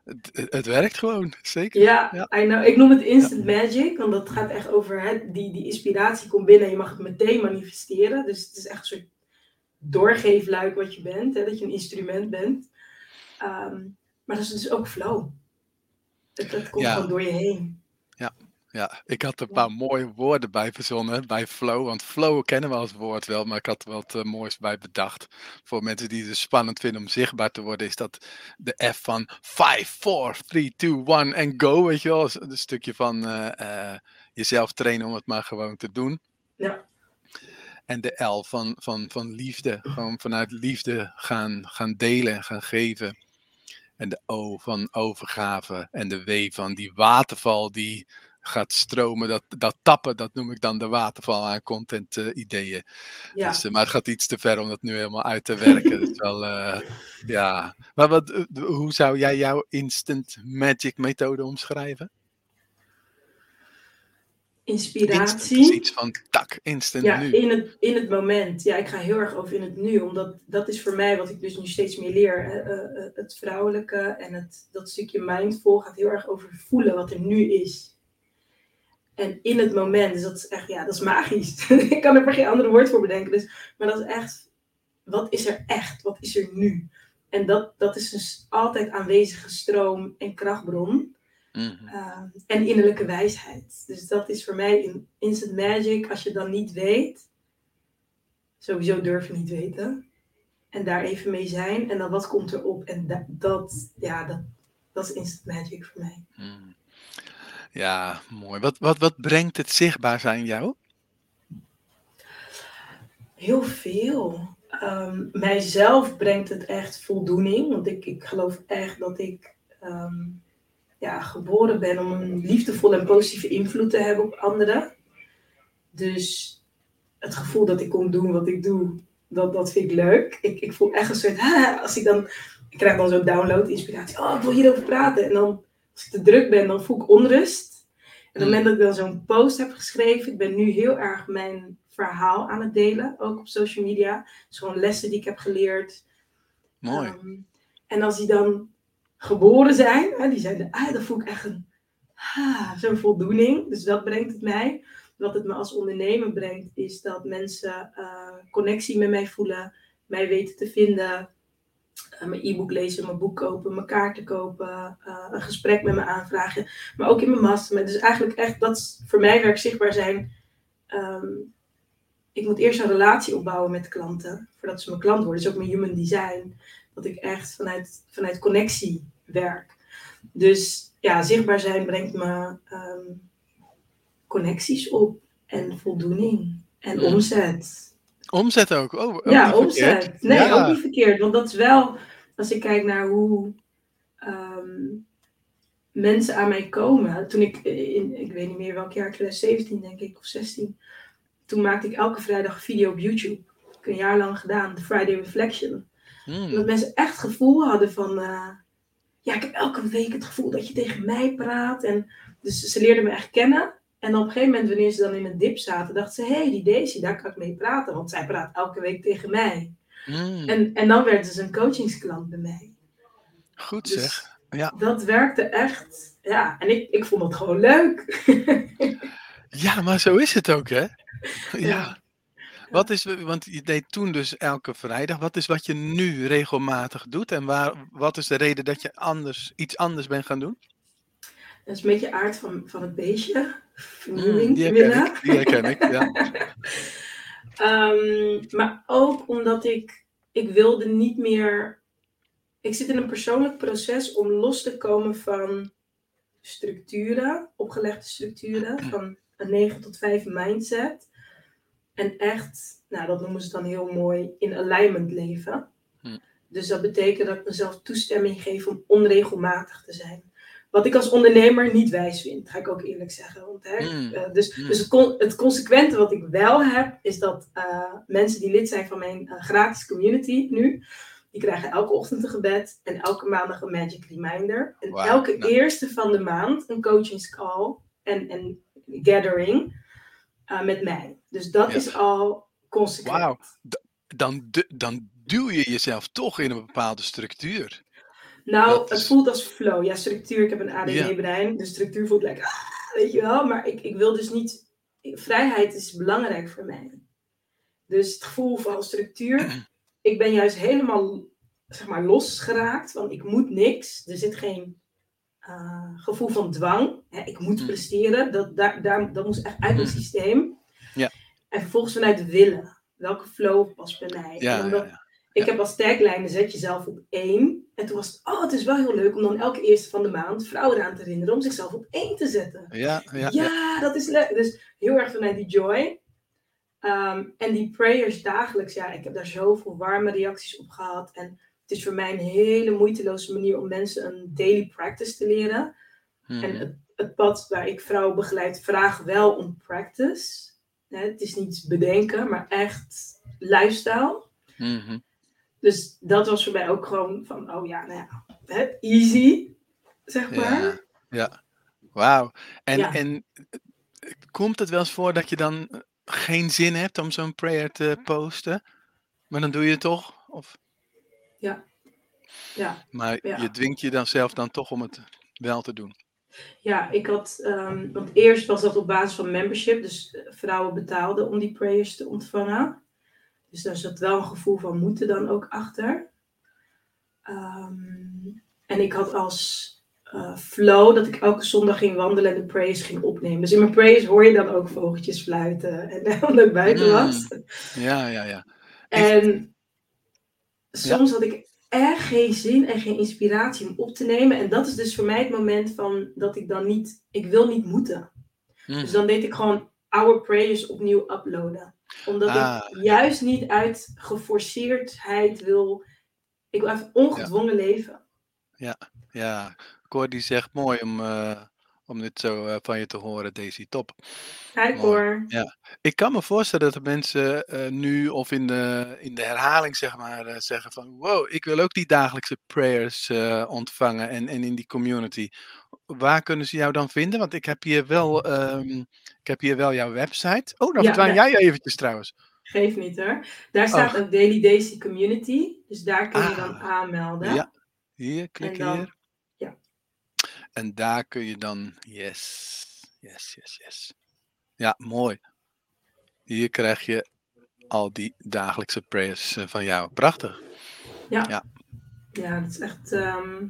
het, het, werkt gewoon, zeker. Ja, ja. I know. ik noem het instant magic, want dat gaat echt over hè, die, die inspiratie komt binnen en je mag het meteen manifesteren. Dus het is echt een soort doorgeefluik wat je bent, hè, dat je een instrument bent. Ehm, maar dat is dus ook flow. Dat, dat komt gewoon door je heen. Ja, ja, ik had een paar mooie woorden bij verzonnen bij flow. Want flow kennen we als woord wel, maar ik had er wat uh, moois bij bedacht. Voor mensen die het spannend vinden om zichtbaar te worden, is dat de F van 5, 4, 3, 2, 1 en go. Weet je wel, een stukje van uh, uh, jezelf trainen om het maar gewoon te doen. Ja. En de L van, van, van liefde. Gewoon vanuit liefde gaan, gaan delen en gaan geven. En de O van overgave. En de W van die waterval die gaat stromen. Dat, dat tappen, dat noem ik dan de waterval aan content uh, ideeën. Ja. Dus, uh, maar het gaat iets te ver om dat nu helemaal uit te werken. wel, uh, ja. Maar wat, hoe zou jij jouw instant magic methode omschrijven? Inspiratie. iets van tak, instant ja, nu. In het, in het moment. Ja, ik ga heel erg over in het nu. Omdat dat is voor mij wat ik dus nu steeds meer leer. Uh, het vrouwelijke en het, dat stukje mindful gaat heel erg over voelen wat er nu is. En in het moment, dus dat is echt, ja, dat is magisch. <laughs> ik kan er geen andere woord voor bedenken. Dus, maar dat is echt, wat is er echt? Wat is er nu? En dat, dat is dus altijd aanwezige stroom en krachtbron. Mhm. Ehm, en innerlijke wijsheid. Dus dat is voor mij in instant magic, als je dan niet weet, sowieso durven niet weten. En daar even mee zijn. En dan wat komt erop? En dat, dat ja, dat, dat is instant magic voor mij. Mm. Ja, mooi. Wat, wat, wat brengt het zichtbaar zijn jou? Heel veel. Ehm, mijzelf brengt het echt voldoening. Want ik, ik geloof echt dat ik ehm, ja, geboren ben om een liefdevolle en positieve invloed te hebben op anderen. Dus het gevoel dat ik kom doen wat ik doe, dat, dat vind ik leuk. Ik, ik voel echt een soort, als ik dan, ik krijg dan zo'n download, inspiratie. Oh, ik wil hierover praten. En dan, als ik te druk ben, dan voel ik onrust. En op het moment dat ik dan zo'n post heb geschreven, ik ben nu heel erg mijn verhaal aan het delen, ook op social media. Dus gewoon lessen die ik heb geleerd. Mooi. Ehm, en als die dan geboren zijn, hè, die zijn, ah, dan voel ik echt een, ah, zo'n voldoening. Dus dat brengt het mij. Wat het me als ondernemer brengt, is dat mensen uh, connectie met mij voelen, mij weten te vinden, uh, mijn e-book lezen, mijn boek kopen, mijn kaarten kopen, uh, een gesprek met me aanvragen, maar ook in mijn mastermind. Dus eigenlijk echt, dat is voor mij werk zichtbaar zijn. Um, ik moet eerst een relatie opbouwen met klanten, voordat ze mijn klant worden. Dat is ook mijn human design. Dat ik echt vanuit, vanuit connectie werk. Dus ja, zichtbaar zijn brengt me um, connecties op en voldoening en Mm. omzet. Omzet ook. Oh, ook ja, omzet. verkeerd. Nee, Ja. ook niet verkeerd. Want dat is wel, als ik kijk naar hoe ehm, mensen aan mij komen. Toen ik, in, ik weet niet meer welk jaar, 2017 denk ik, of 16. Toen maakte ik elke vrijdag een video op YouTube. Ik heb een jaar lang gedaan, de Friday Reflection. Mm. Dat mensen echt het gevoel hadden van... eh, ja, ik heb elke week het gevoel dat je tegen mij praat. En dus ze leerden me echt kennen. En op een gegeven moment, wanneer ze dan in een dip zaten, dachten ze: hé, hey, die Daisy, daar kan ik mee praten. Want zij praat elke week tegen mij. Mm. En, en dan werd ze een coachingsklant bij mij. Goed Dus zeg. Ja. dat werkte echt. Ja, en ik, ik vond het gewoon leuk. <laughs> ja, maar zo is het ook, hè? Ja. Ja. Wat is, want je deed toen dus elke vrijdag. Wat is wat je nu regelmatig doet? En waar, wat is de reden dat je anders, iets anders bent gaan doen? Dat is een beetje aard van, van het beestje. Mm, Vernieuwing die herken willen. ik. Die herken ik, ja. <laughs> Ehm, maar ook omdat ik, ik wilde niet meer. Ik zit in een persoonlijk proces om los te komen van structuren, opgelegde structuren, van een 9 tot 5 mindset. En echt, nou dat noemen ze dan heel mooi, in alignment leven. Hm. Dus dat betekent dat ik mezelf toestemming geef om onregelmatig te zijn. Wat ik als ondernemer niet wijs vind, ga ik ook eerlijk zeggen. Want, hè, Mm. eh, dus Mm. dus het, con- het consequente wat ik wel heb, is dat eh, mensen die lid zijn van mijn eh, gratis community nu, die krijgen elke ochtend een gebed en elke maandag een magic reminder. En elke nou. eerste van de maand een coachingscall en een gathering eh, met mij. Dus dat Ja. is al consequent. Wauw. Dan, dan duw je jezelf toch in een bepaalde structuur. Nou, Dat het is- voelt als flow. Ja, structuur. Ik heb een Ja. ADD-brein. De structuur voelt lekker, ah, weet je wel. Maar ik, ik wil dus niet... Vrijheid is belangrijk voor mij. Dus het gevoel van structuur. <clears throat> Ik ben juist helemaal, zeg maar, losgeraakt. Van ik moet niks. Er zit geen eh, gevoel van dwang. Hè, ik moet Mm. presteren. Dat, daar, daar, dat moest echt uit mijn Mm. systeem. Ja. En vervolgens vanuit willen. Welke flow past bij mij? Ja, ja, ik heb als tagline zet jezelf op één. En toen was het, oh, het is wel heel leuk om dan elke eerste van de maand vrouwen eraan te herinneren om zichzelf op één te zetten. Ja, ja, Ja, ja. dat is leuk. Dus heel erg vanuit die joy. Ehm, en die prayers dagelijks, ja, ik heb daar zoveel warme reacties op gehad. En het is voor mij een hele moeiteloze manier om mensen een daily practice te leren. En Mhm. het, het pad waar ik vrouwen begeleid, vraag wel om practice. Hè, het is niet bedenken, maar echt lifestyle. Mhm. Dus dat was voor mij ook gewoon van, oh ja, nou ja, hè, easy, zeg maar. Ja, ja. Wauw. En, Ja. en komt het wel eens voor dat je dan geen zin hebt om zo'n prayer te posten? Maar dan doe je het toch? Of, Ja, maar Ja. je dwingt je dan zelf dan toch om het wel te doen. Ja, ik had, um, want eerst was dat op basis van membership, dus vrouwen betaalden om die prayers te ontvangen. Dus daar zat wel een gevoel van moeten dan ook achter. Um, en ik had als uh, flow dat ik elke zondag ging wandelen en de praise ging opnemen. Dus in mijn praise hoor je dan ook vogeltjes fluiten en <laughs> dan ik buiten mm. was. Ja, ja, ja. En soms had ik echt geen zin en geen inspiratie om op te nemen. En dat is dus voor mij het moment van dat ik dan niet, ik wil niet moeten. Mm. Dus dan deed ik gewoon oude prayers opnieuw uploaden. Omdat ik ah, juist niet uit geforceerdheid wil, ik wil even ongedwongen leven. Ja, ja. Cor die zegt mooi om, uh, om dit zo uh, van je te horen, Daisy. Top. Hi Cor. Ja. Ik kan me voorstellen dat de mensen uh, nu of in de, in de herhaling zeg maar zeggen van wow, ik wil ook die dagelijkse prayers ontvangen en, en in die community. Waar kunnen ze jou dan vinden? Want ik heb hier wel, um, ik heb hier wel jouw website. Oh, dan ja, verdwijn jij eventjes trouwens. Geef niet hoor. Daar staat oh. ook Daily Daisy Community. Dus daar kun je ah. dan aanmelden. Ja, hier, klik dan, hier. En daar kun je dan, yes, yes, yes, yes. Ja, mooi. Hier krijg je al die dagelijkse prayers eh, van jou. Prachtig. Ja. Ja, ja dat is echt ehm,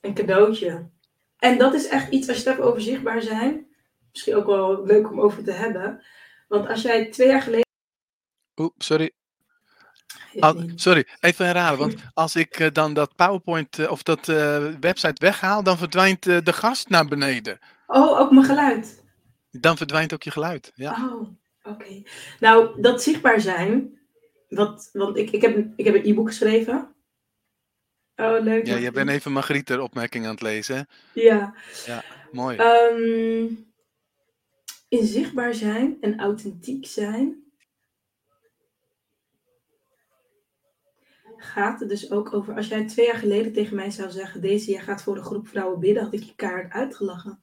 een cadeautje. En dat is echt iets, als je het hebt over zichtbaar zijn, misschien ook wel leuk om over te hebben. Want als jij twee jaar geleden. Oeh, sorry. <laughs> Sorry, even herhalen. Want als ik uh, dan dat PowerPoint uh, of dat uh, website weghaal, dan verdwijnt de gast naar beneden. Oh, ook mijn geluid. Dan verdwijnt ook je geluid. Ja. Oh, oké. Okay. Nou, dat zichtbaar zijn. Wat, want ik, ik, heb, ik heb een e-book geschreven. Oh, leuk. Ja, je bent even Margriet opmerking aan het lezen. Ja. Ja, mooi. Um, in zichtbaar zijn en authentiek zijn gaat het dus ook over. Als jij twee jaar geleden tegen mij zou zeggen: Deze, jij gaat voor een groep vrouwen bidden, had ik je kaart uitgelachen.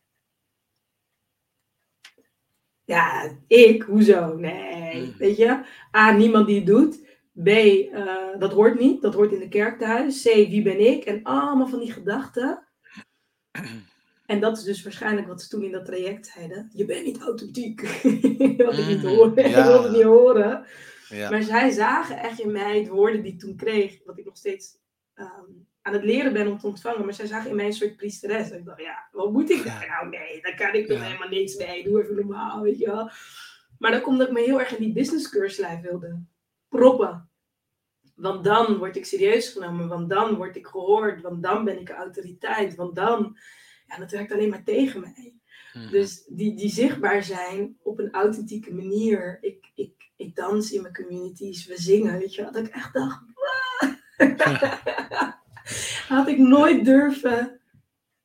Ja, ik? Hoezo? Nee. Hmm. Weet je? A, niemand die het doet. B, uh, dat hoort niet. Dat hoort in de kerk thuis. C, wie ben ik? En allemaal van die gedachten. En dat is dus waarschijnlijk wat ze toen in dat traject zeiden. Je bent niet authentiek. <laughs> wat ik niet hmm, hoor. <laughs> ik wil het niet horen. Maar zij zagen echt in mij de woorden die ik toen kreeg, wat ik nog steeds ehm, aan het leren ben om te ontvangen. Maar zij zagen in mij een soort priesteres. En ik dacht, ja, wat moet ik daar? Nou nee, daar kan ik toch helemaal niks mee. Doe even normaal, weet je wel. Maar dan komt dat ik me heel erg in die business cursuslijf wilde proppen. Want dan word ik serieus genomen. Want dan word ik gehoord. Want dan ben ik een autoriteit. Want dan... Ja, dat werkt alleen maar tegen mij. Mhm. Dus die, die zichtbaar zijn op een authentieke manier. Ik, ik, ik dans in mijn communities, we zingen, weet je Dat ik echt dacht, <laughs> had ik nooit durven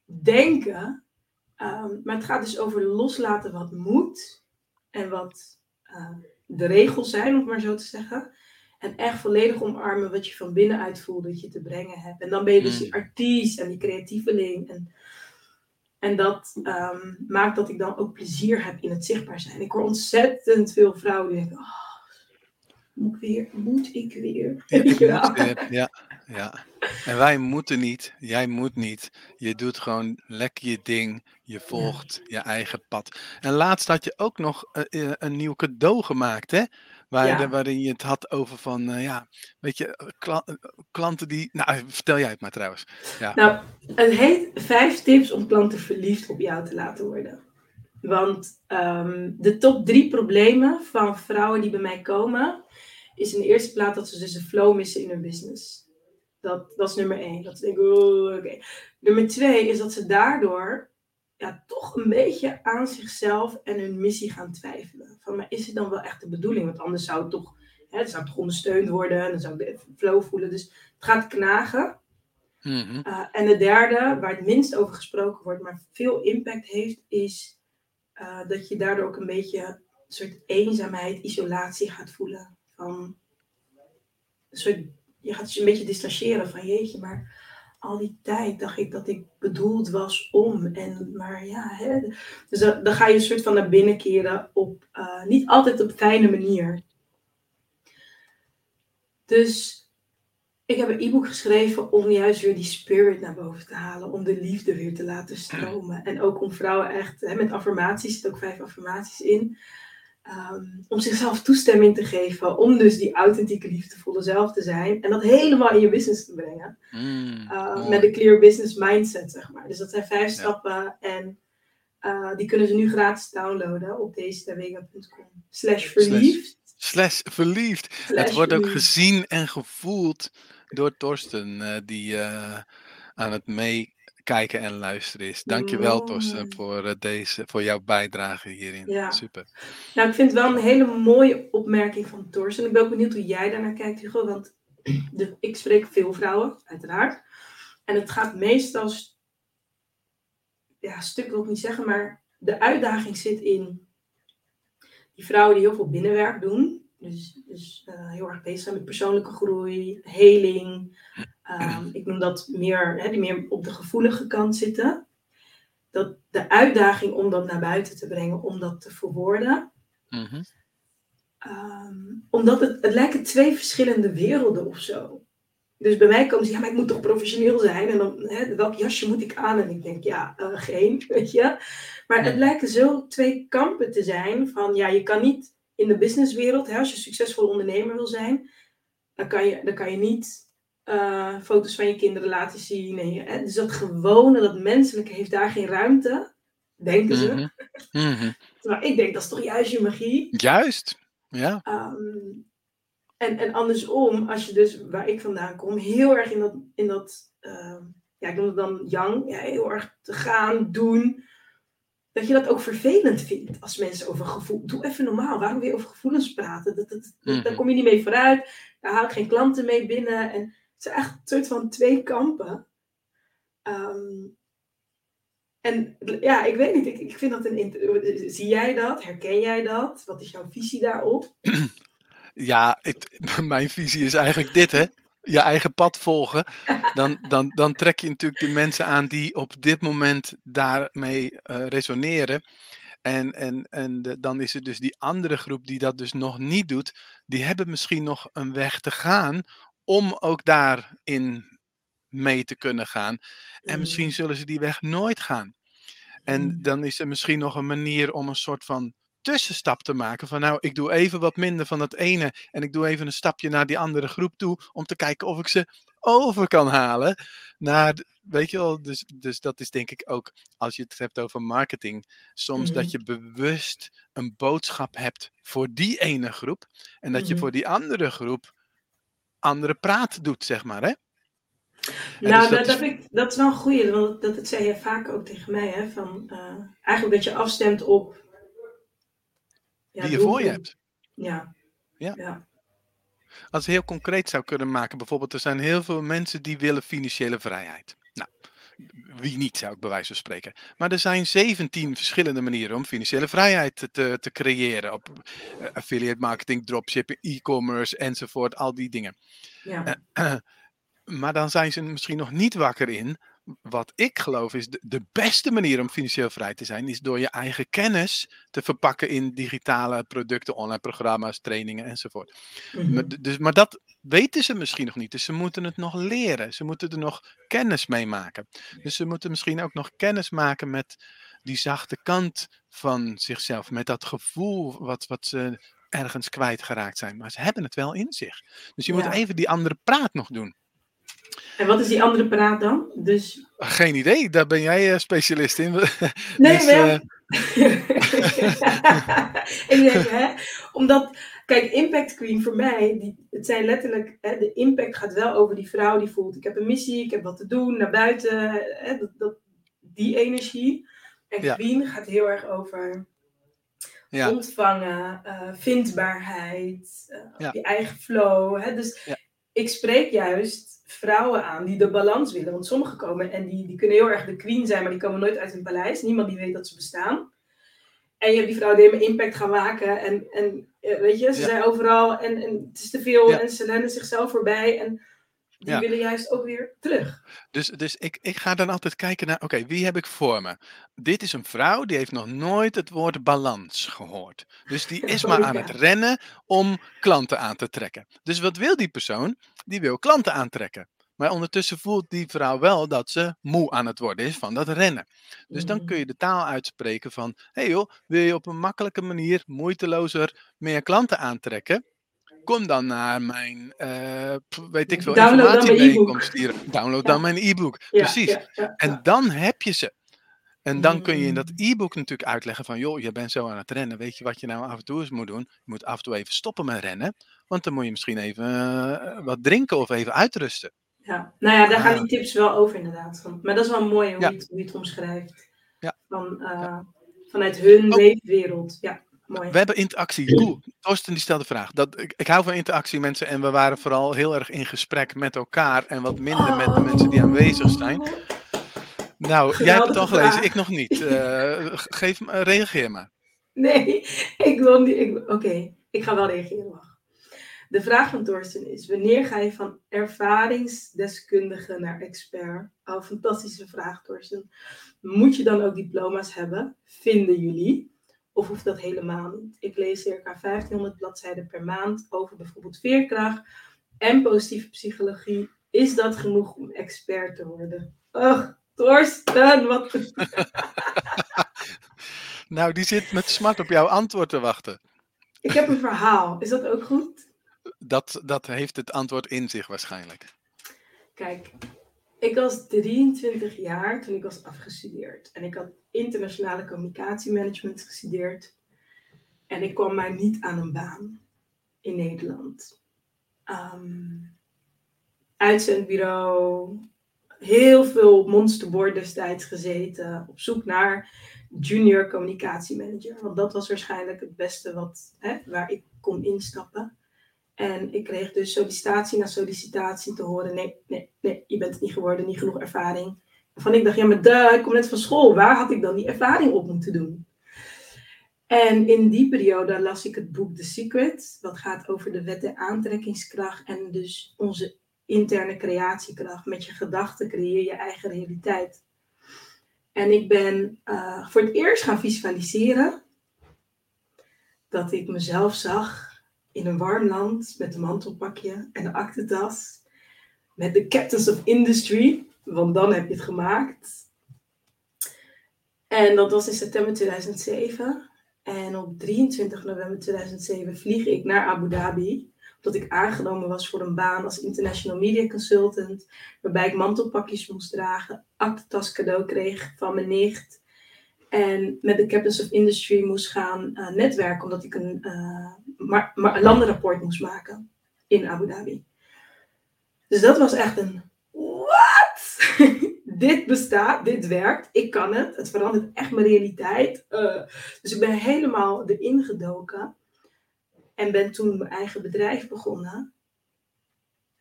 denken. Um, maar het gaat dus over loslaten wat moet en wat uh, de regels zijn, om het maar zo te zeggen. En echt volledig omarmen wat je van binnenuit voelt dat je te brengen hebt. En dan ben je dus die mm. artiest en die creatieveling. En en dat um, maakt dat ik dan ook plezier heb in het zichtbaar zijn. Ik hoor ontzettend veel vrouwen die denken, oh, moet ik weer, moet ik weer. Ja, <laughs> ja, ja. En wij moeten niet, jij moet niet. Je doet gewoon lekker je ding, je volgt je eigen pad. En laatst had je ook nog uh, een nieuw cadeau gemaakt, hè? Waar, waarin je het had over van, uh, ja, weet je, klanten die. Nou, vertel jij het maar trouwens. Ja. Nou, het heet vijf tips om klanten verliefd op jou te laten worden. Want um, de top drie problemen van vrouwen die bij mij komen, is in de eerste plaats dat ze dus een flow missen in hun business. Dat, dat is nummer één. Dat ze denken, oh, oké. Nummer twee is dat ze daardoor ja, toch een beetje aan zichzelf en hun missie gaan twijfelen. Van, maar is het dan wel echt de bedoeling? Want anders zou het toch, hè, het zou toch ondersteund worden en dan zou ik de flow voelen. Dus het gaat knagen. Mm en de derde, waar het minst over gesproken wordt, maar veel impact heeft, is uh, dat je daardoor ook een beetje een soort eenzaamheid, isolatie gaat voelen. Van soort, je gaat je een beetje distancieren van jeetje, maar al die tijd dacht ik dat ik bedoeld was om. En, maar ja, hè, dus dan, ga je een soort van naar binnen keren op, uh, niet altijd op fijne manier. Dus Ik heb een e-book geschreven om juist weer die spirit naar boven te halen. Om de liefde weer te laten stromen. En ook om vrouwen echt, hè, met affirmaties, er zitten ook vijf affirmaties in. Ehm, om zichzelf toestemming te geven. Om dus die authentieke, liefdevolle zelf te zijn. En dat helemaal in je business te brengen. Mm, Uh, mooi. met een clear business mindset, zeg maar. Dus dat zijn vijf stappen. En uh, die kunnen ze nu gratis downloaden op deesterwega.com. Slash verliefd. Slash verliefd. Slash het wordt ook gezien en gevoeld door Torsten, eh, die eh, aan het meekijken en luisteren is. Dankjewel, Torsten, Mooi. voor, eh, deze, voor jouw bijdrage hierin. Ja. Super. Nou, ik vind het wel een hele mooie opmerking van Torsten. Ik ben ook benieuwd hoe jij daarnaar kijkt, Hugo. Want de, ik spreek veel vrouwen, uiteraard. En het gaat meestal... st- Ja, stuk wil ik niet zeggen, maar de uitdaging zit in die vrouwen die heel veel binnenwerk doen. Dus, dus eh, heel erg bezig zijn met persoonlijke groei, heling. Ehm, ik noem dat meer, hè, die meer op de gevoelige kant zitten. Dat de uitdaging om dat naar buiten te brengen, om dat te verwoorden. Mhm. Ehm, omdat het, het lijken twee verschillende werelden of zo. Dus bij mij komen ze, ja, maar ik moet toch professioneel zijn. En dan, hè, welk jasje moet ik aan? En ik denk, ja, eh, geen, <laughs> weet je. Maar het lijken zo twee kampen te zijn van, ja, je kan niet in de businesswereld, hè, als je succesvol ondernemer wil zijn, dan kan je, dan kan je niet eh, foto's van je kinderen laten zien. Hè, dus dat gewone, dat menselijke heeft daar geen ruimte, denken ze. Mhm. Mhm. Terwijl ik denk, dat is toch juist je magie. Juist. Ja. Ehm, en, en andersom, als je dus, waar ik vandaan kom, heel erg in dat, in dat ehm, ja, ik noem het dan young, ja, heel erg te gaan, doen. Dat je dat ook vervelend vindt als mensen over gevoel. Doe even normaal, waarom weer over gevoelens praten? Dat, dat, dat- Daar Mhm. kom je niet mee vooruit, daar haal ik geen klanten mee binnen. En het zijn echt een soort van twee kampen. Ehm, en ja, ik weet niet, ik, ik vind dat een. Zie jij dat? Herken jij dat? Wat is jouw visie daarop? <clears throat> Ja, het, <laughs> mijn visie is eigenlijk dit, hè. Je eigen pad volgen. Dan, dan, dan trek je natuurlijk de mensen aan die op dit moment daarmee eh, resoneren. En, en, en de- dan is er dus die andere groep die dat dus nog niet doet. Die hebben misschien nog een weg te gaan om ook daarin mee te kunnen gaan. En misschien zullen ze die weg nooit gaan. En Mm. dan is er misschien nog een manier om een soort van tussenstap te maken. Van nou, ik doe even wat minder van dat ene. En ik doe even een stapje naar die andere groep toe. Om te kijken of ik ze over kan halen. Naar, weet je wel, dus, dus dat is denk ik ook, als je het hebt over marketing. Soms Mhm. dat je bewust een boodschap hebt voor die ene groep. En dat je Mhm. voor die andere groep andere praat doet, zeg maar. Hè? Nou, dus dat dat, is- ik, dat is wel een goeie, want dat, dat zei je vaak ook tegen mij. Hè, van, eh, eigenlijk dat je afstemt op... ja, die je voor je hebt. Ja. Ja. ja. Als je heel concreet zou kunnen maken, bijvoorbeeld, er zijn heel veel mensen die willen financiële vrijheid. Nou, wie niet, zou ik bij wijze van spreken. Maar er zijn 17 verschillende manieren om financiële vrijheid te- te, creëren. Op eh, affiliate marketing, dropshipping, e-commerce enzovoort, al die dingen. ja. <clears throat> Maar dan zijn ze misschien nog niet wakker in. Wat ik geloof is de, de beste manier om financieel vrij te zijn, is door je eigen kennis te verpakken in digitale producten, online programma's, trainingen enzovoort. Mhm. Maar, dus, maar dat weten ze misschien nog niet. Dus ze moeten het nog leren. Ze moeten er nog kennis mee maken. Dus ze moeten misschien ook nog kennis maken met die zachte kant van zichzelf. Met dat gevoel wat, wat ze ergens kwijtgeraakt zijn. Maar ze hebben het wel in zich. Dus je Ja. moet even die andere praat nog doen. En wat is die andere praat dan? Dus... Geen idee, daar ben jij eh, specialist in. <laughs> Nee, Dus, eh, <laughs> ik denk, hè, omdat, kijk, Impact Queen voor mij, die, het zijn letterlijk, hè, de impact gaat wel over die vrouw die voelt, ik heb een missie, ik heb wat te doen, naar buiten, hè, dat, dat, die energie. En Ja. Queen gaat heel erg over ja, ontvangen, eh, vindbaarheid, Ja. je eigen flow. Hè? Dus Ja. Ik spreek juist vrouwen aan die de balans willen. Want sommigen komen en die, die kunnen heel erg de queen zijn, maar die komen nooit uit hun paleis. Niemand die weet dat ze bestaan. En je hebt die vrouwen die helemaal impact gaan maken. En, en eh, weet je, ze Ja. zijn overal en, en het is te veel Ja. en ze rennen zichzelf voorbij. En Die Ja. willen juist ook weer terug. Dus, dus ik, ik ga dan altijd kijken naar, oké, wie heb ik voor me? Dit is een vrouw die heeft nog nooit het woord balans gehoord. Dus die <laughs> is maar aan het rennen om klanten aan te trekken. Dus wat wil die persoon? Die wil klanten aantrekken. Maar ondertussen voelt die vrouw wel dat ze moe aan het worden is van dat rennen. Dus dan kun je de taal uitspreken van, hé hey joh, wil je op een makkelijke manier, moeitelozer, meer klanten aantrekken? Kom dan naar mijn, eh, weet ik veel, Download informatiebijeenkomst hier. Download Ja. dan mijn e-book. Ja, Precies. ja, En dan heb je ze. En dan kun je in dat Mm. e-book natuurlijk uitleggen van, joh, je bent zo aan het rennen. Weet je wat je nou af en toe eens moet doen? Je moet af en toe even stoppen met rennen. Want dan moet je misschien even eh, wat drinken of even uitrusten. Ja, nou ja, daar gaan Ah. die tips wel over inderdaad. Maar dat is wel mooi hoe, je, het, hoe je het omschrijft. Ja. Van, eh, Vanuit hun leefwereld. Ja, mooi. We hebben interactie. Cool. Torsten die stelde de vraag. Dat, ik, ik hou van interactie mensen en we waren vooral heel erg in gesprek met elkaar en wat minder met de mensen die aanwezig zijn. Nou, jij hebt het al gelezen, vraag. ik nog niet. Eh, ge- geef, me- reageer maar. Nee, <laughs> ik wil niet. Oké, ik ga wel reageren. Wacht. De vraag van Torsten is: wanneer ga je van ervaringsdeskundige naar expert? Oh, fantastische vraag, Torsten. Moet je dan ook diploma's hebben? Vinden jullie? Of hoeft dat helemaal niet? Ik lees circa 1500 bladzijden per maand over bijvoorbeeld veerkracht en positieve psychologie. Is dat genoeg om expert te worden? Ugh, Torsten, wat. <laughs> Nou, die zit met smart op jouw antwoord te wachten. Ik heb een verhaal. Is dat ook goed? Dat, dat heeft het antwoord in zich waarschijnlijk. Kijk, ik was 23 jaar toen ik was afgestudeerd. En ik had internationale communicatiemanagement gestudeerd. En ik kwam maar niet aan een baan in Nederland. Ehm, uitzendbureau, heel veel monsterboard destijds gezeten. Op zoek naar junior communicatiemanager. Want dat was waarschijnlijk het beste wat, hè, waar ik kon instappen. En ik kreeg dus sollicitatie na sollicitatie te horen: nee, nee, nee, je bent niet geworden, niet genoeg ervaring. Van ik dacht, ja, maar duh, ik kom net van school, waar had ik dan die ervaring op moeten doen? En in die periode las ik het boek The Secret, dat gaat over de wet der aantrekkingskracht en dus onze interne creatiekracht. Met je gedachten creëer je eigen realiteit. En ik ben eh, voor het eerst gaan visualiseren dat ik mezelf zag in een warm land met een mantelpakje en een aktentas. Met de Captains of Industry, want dan heb je het gemaakt. En dat was in september 2007. En op 23 november 2007 vlieg ik naar Abu Dhabi. Omdat ik aangenomen was voor een baan als International Media Consultant. Waarbij ik mantelpakjes moest dragen, aktentas cadeau kreeg van mijn nicht. En met de Captains of Industry moest gaan eh, netwerken, omdat ik een, maar een landenrapport moest maken in Abu Dhabi. Dus dat was echt een <laughs> dit bestaat, dit werkt, ik kan het, het verandert echt mijn realiteit. Eh, dus ik ben helemaal erin gedoken en ben toen mijn eigen bedrijf begonnen.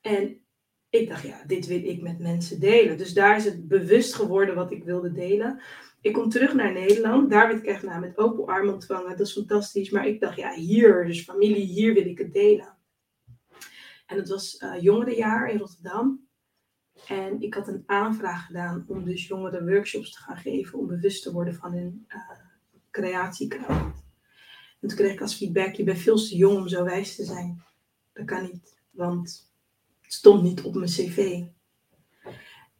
En ik dacht, ja, dit wil ik met mensen delen. Dus daar is het bewust geworden wat ik wilde delen. Ik kom terug naar Nederland. Daar werd ik echt nou, met open armen ontvangen. Dat is fantastisch. Maar ik dacht, ja, hier, dus familie, hier wil ik het delen. En het was uh, jongerenjaar in Rotterdam. En ik had een aanvraag gedaan om dus jongeren workshops te gaan geven. Om bewust te worden van hun uh, creatiekracht. En toen kreeg ik als feedback, je bent veel te jong om zo wijs te zijn. Dat kan niet, want het stond niet op mijn cv.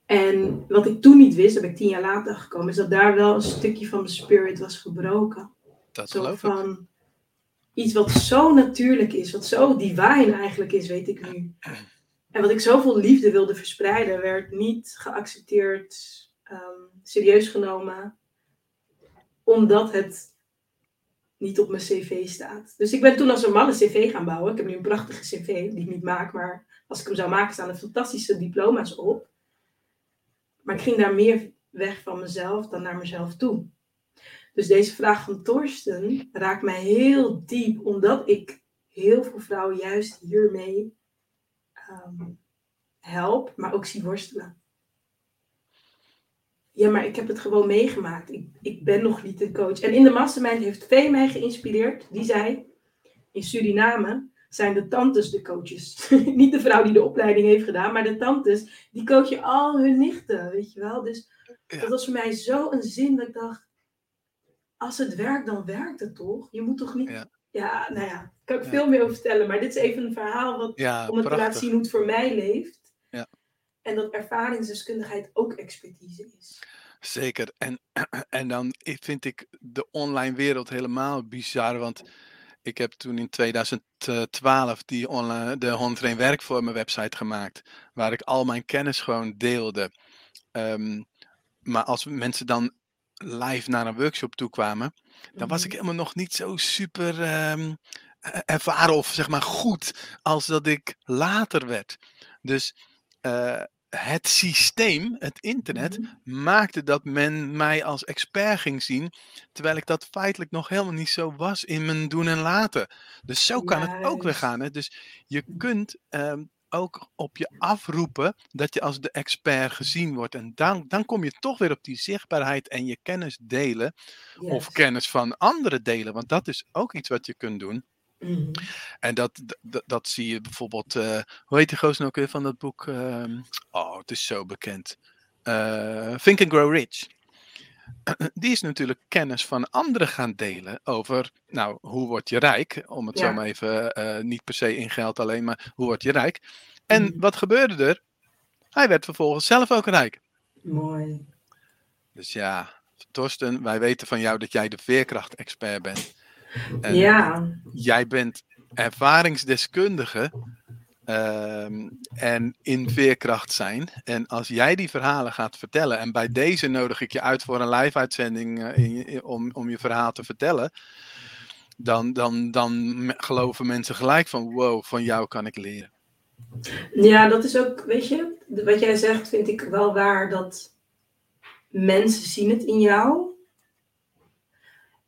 En wat ik toen niet wist, dat ben ik tien jaar later gekomen, is dat daar wel een stukje van mijn spirit was gebroken. Dat zo geloof van ik. iets wat zo natuurlijk is, wat zo divine eigenlijk is, weet ik nu. <clears throat> En wat ik zoveel liefde wilde verspreiden, werd niet geaccepteerd, um, serieus genomen, omdat het niet op mijn cv staat. Dus ik ben toen als een man een cv gaan bouwen. Ik heb nu een prachtige cv, die ik niet maak, maar als ik hem zou maken, staan er fantastische diploma's op. Maar ik ging daar meer weg van mezelf dan naar mezelf toe. Dus deze vraag van Torsten raakt mij heel diep, omdat ik heel veel vrouwen juist hiermee um, help, maar ook zie worstelen. Ja, maar ik heb het gewoon meegemaakt. Ik, ik ben nog niet een coach. En in de mastermind heeft Vee mij geïnspireerd. Die zei, in Suriname zijn de tantes de coaches. <laughs> Niet de vrouw die de opleiding heeft gedaan, maar de tantes, die coachen al hun nichten, weet je wel. Dus dat was voor mij zo een zin dat ik dacht, als het werkt, dan werkt het toch? Je moet toch niet... Ja, ja nou ja, daar kan ik veel meer over vertellen, maar dit is even een verhaal wat, om het te laten zien hoe het voor mij leeft. Ja. En dat ervaringsdeskundigheid ook expertise is. Zeker. En, <clears throat> en dan vind ik de online wereld helemaal bizar. Want ik heb toen in 2012 die online, de 101 werkvormen website gemaakt. Waar ik al mijn kennis gewoon deelde. Ehm, maar als mensen dan live naar een workshop toe kwamen, dan was ik mhm. helemaal nog niet zo super um, ervaren of zeg maar goed als dat ik later werd. Dus uh, het systeem, het internet, mhm. maakte dat men mij als expert ging zien, terwijl ik dat feitelijk nog helemaal niet zo was in mijn doen en laten. Dus zo kan het ook weer gaan. Hè? Dus je kunt um, ook op je afroepen dat je als de expert gezien wordt. En dan, dan kom je toch weer op die zichtbaarheid en je kennis delen. Of kennis van anderen delen. Want dat is ook iets wat je kunt doen. Mhm. En dat, dat, dat, zie je bijvoorbeeld, uh, hoe heet die gozer nou ook weer van dat boek? Uh, oh, het is zo bekend. Uh, Think and Grow Rich. <clears throat> Die is natuurlijk kennis van anderen gaan delen over, nou, hoe word je rijk? Om het zo maar even, uh, niet per se in geld alleen, maar hoe word je rijk? En mhm. wat gebeurde er? Hij werd vervolgens zelf ook rijk. Mooi. Dus ja, Torsten, wij weten van jou dat jij de veerkracht-expert bent. En ja. Jij bent ervaringsdeskundige ehm, en in veerkracht zijn. En als jij die verhalen gaat vertellen, en bij deze nodig ik je uit voor een live-uitzending uh, om, om je verhaal te vertellen, dan, dan, dan geloven mensen gelijk van wow, van jou kan ik leren. Ja, dat is ook, weet je, wat jij zegt vind ik wel waar dat mensen zien het in jou.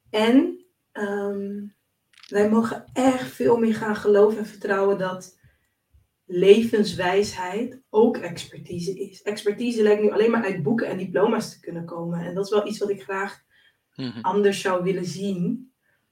En Ehm, wij mogen erg veel meer gaan geloven en vertrouwen dat levenswijsheid ook expertise is. Expertise lijkt nu alleen maar uit boeken en diploma's te kunnen komen. En dat is wel iets wat ik graag mhm. anders zou willen zien.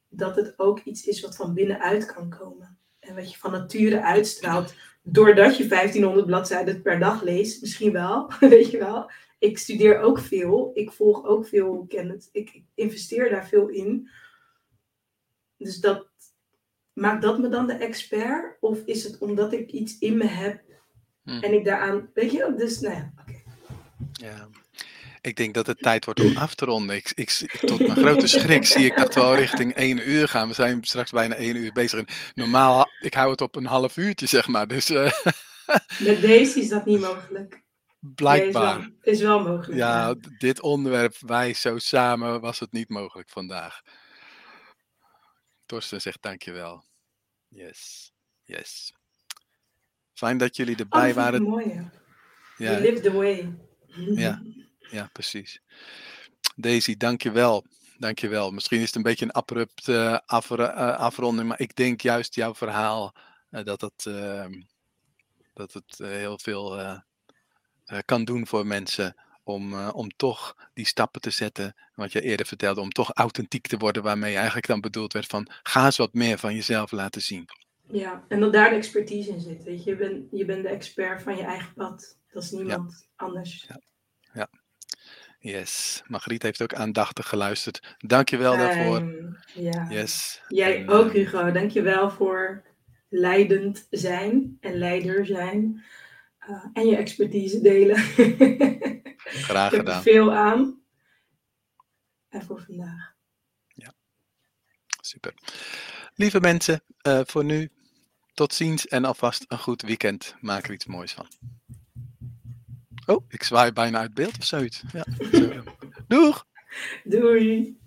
Dat het ook iets is wat van binnenuit kan komen. En wat je van nature uitstraalt. Doordat je 1500 bladzijden per dag leest. Misschien wel, <laughs> weet je wel. Ik studeer ook veel. Ik volg ook veel kennis. Ik investeer daar veel in dus dat, maakt dat me dan de expert? Of is het omdat ik iets in me heb hm. en ik daaraan, weet je, dus nou ja. Ja. Ik denk dat het tijd wordt om af te ronden. Ik, ik, tot mijn grote schrik zie ik dat we al richting één uur gaan. We zijn straks bijna één uur bezig. normaal, ik hou het op een half uurtje, zeg maar. Dus, uh... <laughs> Met deze is dat niet mogelijk. Blijkbaar. is, wel, is wel mogelijk. Ja, dit onderwerp, wij zo samen, was het niet mogelijk vandaag. Torsten zegt dankjewel. Yes, yes. Fijn dat jullie erbij oh, waren. Mooi, ja. live the way. Ja, ja, precies. Daisy, dankjewel. Dankjewel. Misschien is het een beetje een abrupt uh, afronding, maar ik denk juist jouw verhaal uh, dat, het, ehm, dat het heel veel kan doen voor mensen om, uh, om toch die stappen te zetten, wat je eerder vertelde, om toch authentiek te worden, waarmee eigenlijk dan bedoeld werd van ga eens wat meer van jezelf laten zien. Ja, en dat daar de expertise in zit. Weet je, je bent, je bent de expert van je eigen pad. Dat is niemand anders. Ja. ja. Yes. Margriet heeft ook aandachtig geluisterd. Dankjewel wel daarvoor. Ja. Yes. Jij en, ook, uh, Hugo. Dankjewel voor leidend zijn en leider zijn. Uh, en je expertise delen. <laughs> Graag gedaan. Ik heb er veel aan. En voor vandaag. Ja, super. Lieve mensen, uh, voor nu tot ziens en alvast een goed weekend. Maak er iets moois van. Oh, ik zwaai bijna uit beeld of zoiets. Ja. <laughs> Doeg! Doei!